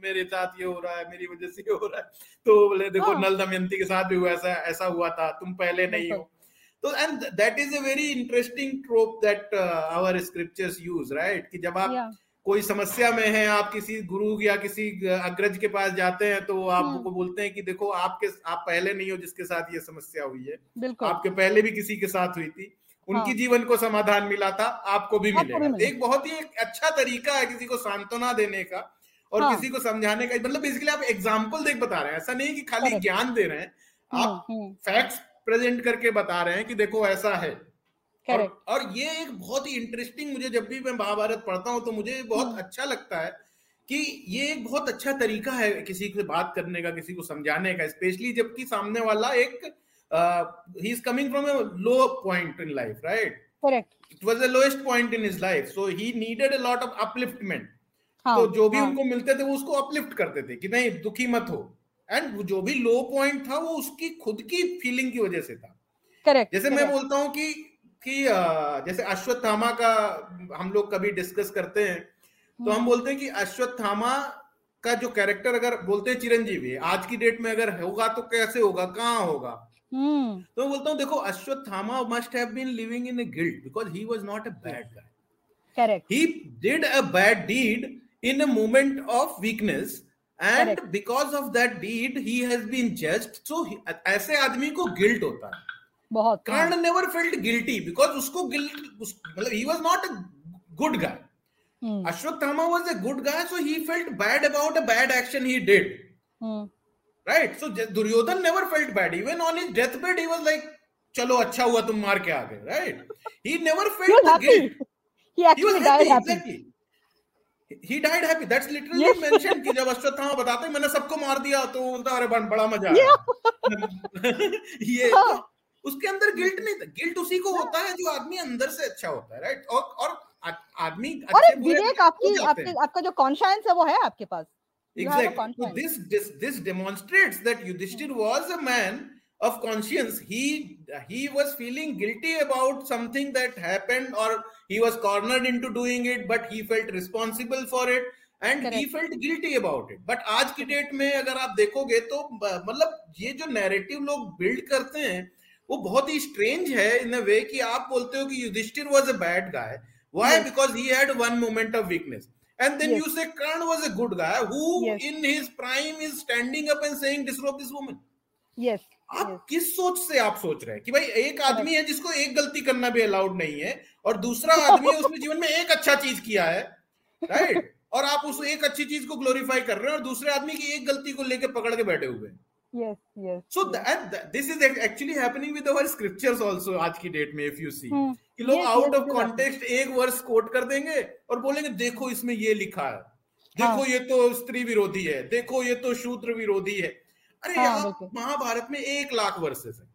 मेरे साथ ये हो रहा है मेरी वजह से ये हो रहा है। तो बोले देखो हाँ। नल दमयंती के साथ भी हुआ ऐसा ऐसा हुआ था तुम पहले नहीं हो। तो and that is a very interesting trope that our scriptures use right कि जब आप कोई समस्या में है आप किसी गुरु या किसी अग्रज के पास जाते हैं तो वो। आपको बोलते हैं कि देखो आपके आप पहले नहीं हो जिसके साथ ये समस्या हुई है। आपके पहले भी किसी के साथ हुई थी। उनकी हाँ। जीवन को समाधान मिला था आपको भी मिलेगा। एक बहुत ही अच्छा तरीका है किसी को सांत्वना देने का और हाँ। किसी को समझाने का मतलब बेसिकली आप एग्ज़ाम्पल देख बता रहे हैं। ऐसा नहीं कि खाली ज्ञान दे रहे हैं। आप हम्म। हम्म फैक्ट्स प्रेजेंट करके बता रहे हैं कि देखो ऐसा है। और, और ये एक बहुत ही इंटरेस्टिंग मुझे जब भी मैं महाभारत पढ़ता हूँ तो मुझे बहुत हम्म। अच्छा लगता है कि ये एक बहुत अच्छा तरीका है किसी से बात करने का किसी को समझाने का स्पेशली जबकि सामने वाला एक ही is coming from a low point in life right correct it was the lowest point in his life so he needed a lot of upliftment हाँ तो जो भी हाँ, उनको मिलते थे वो उसको अपलिफ्ट करते थे कि नहीं दुखी मत हो। एंड जो भी लो पॉइंट था वो उसकी खुद की फीलिंग की वजह से था। करेक्ट जैसे मैं बोलता हूँ कि कि जैसे अश्वत्थामा का हम लोग कभी डिस्कस करते हैं तो हम हम्म, बोलते हैं कि अश्वत्थामा का जो कैरेक्टर अगर बोलते हैं चिरंजीवी आज की डेट में अगर होगा तो कैसे होगा कहाँ होगा? हम्म। तो मैं बोलता हूँ देखो Ashwatthama must have been living in a guilt because he was not a bad guy correct he did a bad deed in a moment of weakness and Correct. because of that deed he has been judged. So he, ऐसे आदमी को guilt होता है। बहुत हाँ, Karna never felt guilty because उसको guilt मतलब he was not a good guy Ashwatthama was a good guy so he felt bad about a bad action he did right so Duryodhana never felt bad even on his death bed he was like चलो अच्छा हुआ तुम मार के आ गए. Right he never felt the guilt he he was actually he died happy that's literally mention कि जब अश्वत्थामा बताते हैं मैंने सबको मार दिया तो बोलता अरे बड़ा मज़ा आया. [laughs] ये हाँ. तो उसके अंदर गिल्ट नहीं था। गिल्ट उसी को होता है जो आदमी अंदर से अच्छा होता है राइट और और आदमी अच्छे विवेक आपकी आपके आपका जो कॉन्शियंस है वो है आपके पास। Exactly. So this this this demonstrates that yudhishthir was a man of conscience he he was feeling guilty about something that happened or he was cornered into doing it but he felt responsible for it and Correct. he felt guilty about it but आज की date में अगर आप देखोगे तो मतलब ये जो नैरेटिव लोग बिल्ड करते हैं वो बहुत ही स्ट्रेंज है इन अ वे कि आप बोलते हो कि Yudhishthira was a bad guy why because he had one moment of weakness and then yes. you say Karn was a good guy who yes. in his prime is standing up and saying disrobe this woman yes आप किस सोच से आप सोच रहे हैं? कि भाई एक आदमी है जिसको एक गलती करना भी अलाउड नहीं है और दूसरा [laughs] आदमी है उसने जीवन में एक अच्छा चीज़ किया है राइट [laughs] और आप उस एक अच्छी चीज़ को ग्लोरीफाई कर रहे हैं और दूसरे आदमी की एक गलती को लेकर पकड़ के बैठे हुए हैं। Yes yes so yes. that, this is actually happening with our scriptures also आज की डेट में you see. Hmm. कि लोग आउट ऑफ़ कॉन्टेक्स्ट एक वर्ष कोट कर देंगे और बोलेंगे देखो इसमें ये लिखा है। देखो हाँ. ये तो स्त्री विरोधी है। देखो ये तो शूद्र विरोधी है। अरे हाँ, यार महाभारत में एक लाख वर्सेस है।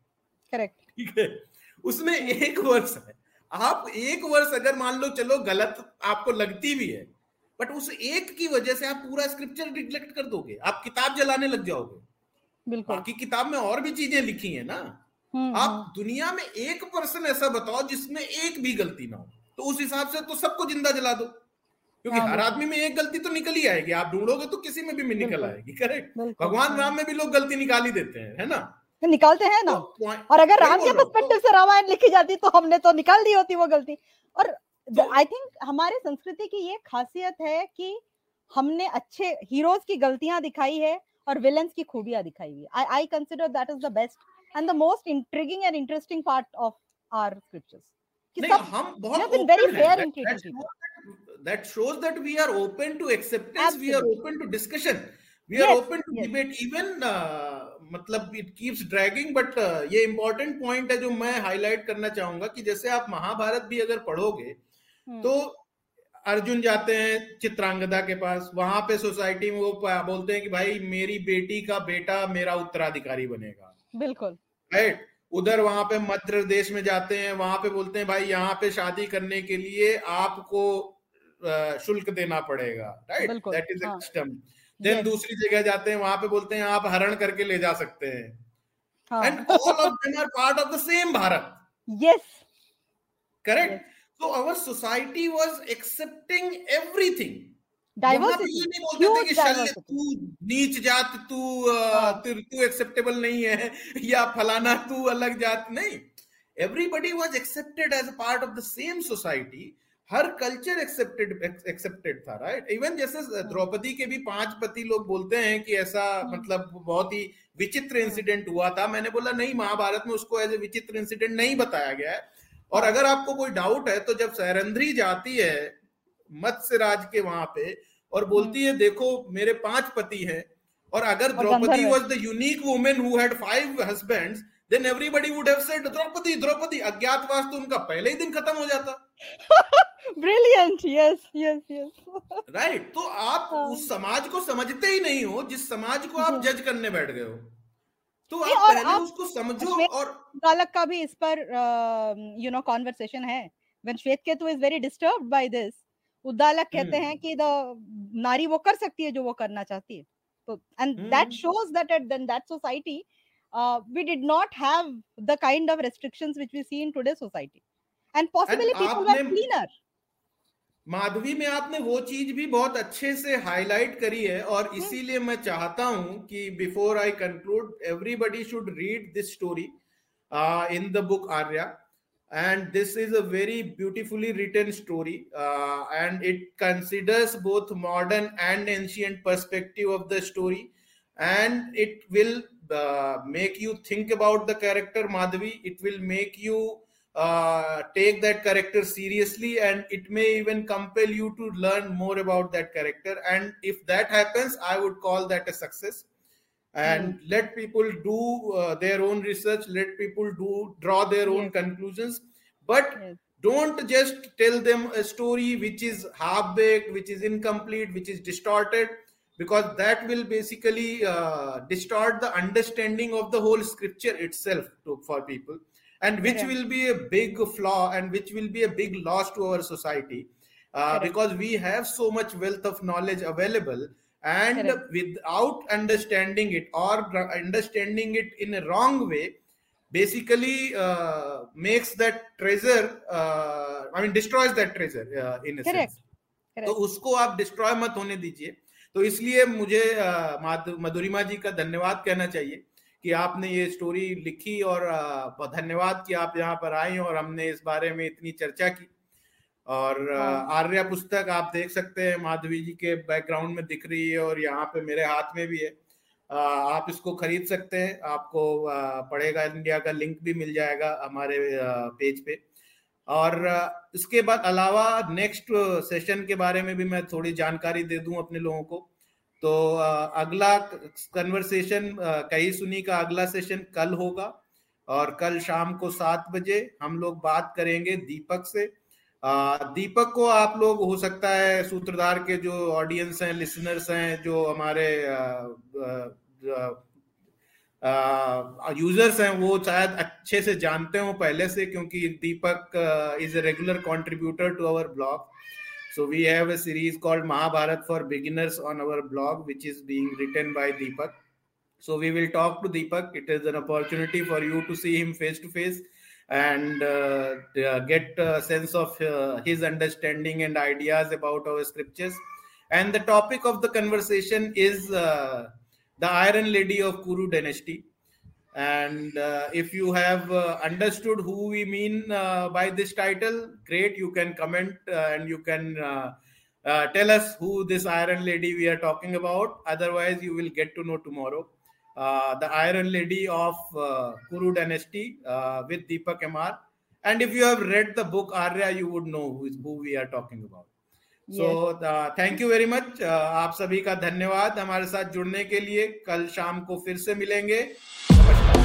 करेक्ट। ठीक है? उसमें एक वर्ष है। आप एक वर्ष अगर मान लो चलो गलत आपको लगती भी है बट उस एक की वजह से आप पूरा स्क्रिप्चर रिग्लेक्ट कर दोगे। आप किताब जलाने लग जाओगे। बिल्कुल। बाकी किताब में और भी चीज़ें लिखी है ना। हम्म, आप हम्म। दुनिया में एक पर्सन ऐसा बताओ जिसमें एक भी गलती ना हो। तो उस हिसाब से तो सबको ज़िंदा जला दो। क्योंकि हाँ, हर आदमी में एक गलती तो निकल ही आएगी। आप ढूंढोगे तो किसी में भी निकल आएगी करेक्ट भगवान राम में भी लोग गलती निकाल ही देते हैं है ना? तो निकालते हैं ना। तो, और अगर राम के पर्सपेक्टिव से रामायण लिखी जाती तो हमने तो निकाल दी होती वो गलती। और आई तो, थिंक हमारे संस्कृति की ये खासियत है कि हमने अच्छे हीरोज की गलतियाँ दिखाई है और विलेंस की खूबियाँ दिखाई हुई I I consider that is the best and the most intriguing and interesting part of our scriptures कि सब हम बहुत fair in treating that shows that we are open to acceptance Absolutely. we are open to discussion we yes, are open to yes. debate even uh, मतलब it keeps dragging but ये important point है जो मैं highlight करना चाहूँगा कि जैसे आप महाभारत भी अगर पढ़ोगे hmm. तो अर्जुन जाते हैं चित्रांगदा के पास वहाँ पे सोसाइटी में वो बोलते हैं कि भाई मेरी बेटी का बेटा मेरा उत्तराधिकारी बनेगा बिल्कुल राइट उधर वहाँ पे मध्य प्रदेश में जाते हैं वहाँ पे बोलते हैं भाई यहाँ पे शादी करने के लिए आपको शुल्क देना पड़ेगा right that is system then दूसरी जगह जाते हैं वहाँ पे बोलते हैं आप हरण करके ले जा सकते हैं. And all of them are part of the same Bharat yes correct So our society was accepting everything. Diversity तू नीच जात तू तू एक्सेप्टेबल नहीं है [laughs] या फलाना तू अलग जात नहीं. Everybody was accepted as a part of the same society her culture accepted accepted था राइट इवन जैसे हाँ। द्रौपदी के भी पाँच पति लोग बोलते हैं कि ऐसा हाँ। मतलब बहुत ही विचित्र इंसिडेंट हुआ था। मैंने बोला नहीं महाभारत में उसको एज ए विचित्र इंसिडेंट नहीं बताया गया है। और अगर आपको कोई डाउट है तो जब सैरंद्री जाती है मत्स्य राज के वहाँ पे और बोलती है देखो मेरे पाँच पति हैं। और अगर Draupadi was the unique women who had five husbands then everybody would have said Draupadi Draupadi अज्ञातवास तो उनका पहले ही दिन खत्म हो जाता brilliant yes yes yes right तो आप हाँ. उस समाज को समझते ही नहीं हो जिस समाज को आप जज करने बैठ गए हो। तो आप पहले आप उसको समझो और गालक का भी इस पर यू नो कॉन्वर्सेशन है। When Shvetaketu is very disturbed by this Uddalaka कहते हैं कि द नारी वो कर सकती है जो वो करना चाहती है। तो and that shows that at then that society we did not have the kind of restrictions which we see in today's society and possibly and people were cleaner Madhavi में आपने वो चीज भी बहुत अच्छे से हाईलाइट करी है और हम्म। इसीलिए मैं चाहता हूं कि before I conclude everybody should read this story in the book Arya and this is a very beautifully written story uh, and it considers both modern and ancient perspective of the story and it will uh, make you think about the character madhavi. It will make you uh, take that character seriously and it may even compel you to learn more about that character. And if that happens i would call that a success. And mm. let people do uh, their own research. Let people do draw their own conclusions. But yes. don't just tell them a story which is half baked which is incomplete which is distorted because that will basically uh, distort the understanding of the whole scripture itself to, for people and which will be a big flaw and which will be a big loss to our society uh, because we have so much wealth of knowledge available and Correct. without understanding it or understanding it in a wrong way basically uh, makes that treasure uh, i mean destroys that treasure uh, in a Correct. sense Correct. तो उसको आप destroy मत होने दीजिए तो इसलिए मुझे मधुरिमा जी का धन्यवाद कहना चाहिए कि आपने ये स्टोरी लिखी और धन्यवाद कि आप यहाँ पर आई और हमने इस बारे में इतनी चर्चा की। और हाँ। आर्या पुस्तक आप देख सकते हैं माधवी जी के बैकग्राउंड में दिख रही है और यहाँ पे मेरे हाथ में भी है। आप इसको खरीद सकते हैं आपको पढ़ेगा इंडिया का लिंक भी मिल जाएगा हमारे पेज पे। और इसके बाद अलावा नेक्स्ट सेशन के बारे में भी मैं थोड़ी जानकारी दे दूँ अपने लोगों को। तो अगला कन्वर्सेशन कही सुनी का अगला सेशन कल होगा और कल शाम को सात बजे हम लोग बात करेंगे दीपक से। दीपक को आप लोग, हो सकता है सूत्रधार के जो ऑडियंस हैं लिसनर्स हैं, जो हमारे यूज़र्स हैं वो शायद अच्छे से जानते हो पहले से क्योंकि Deepak is a regular contributor to our blog so we have a series called mahabharat for beginners on our blog which is being written by deepak so we will talk to deepak it is an opportunity for you to see him face to face and uh, get a sense of uh, his understanding and ideas about our scriptures. And the topic of the conversation is uh, the Iron Lady of Kuru dynasty. And uh, if you have uh, understood who we mean uh, by this title, great. You can comment and you can tell us who this Iron Lady we are talking about. Otherwise, you will get to know tomorrow. Uh, the Iron Lady of uh, Kuru Dynasty uh, with Deepak Amar. And if you have read the book Arya, you would know who, is, who we are talking about. So thank you very much आप सभी का धन्यवाद हमारे साथ जुड़ने के लिए। कल शाम को फिर से मिलेंगे। नमस्कार।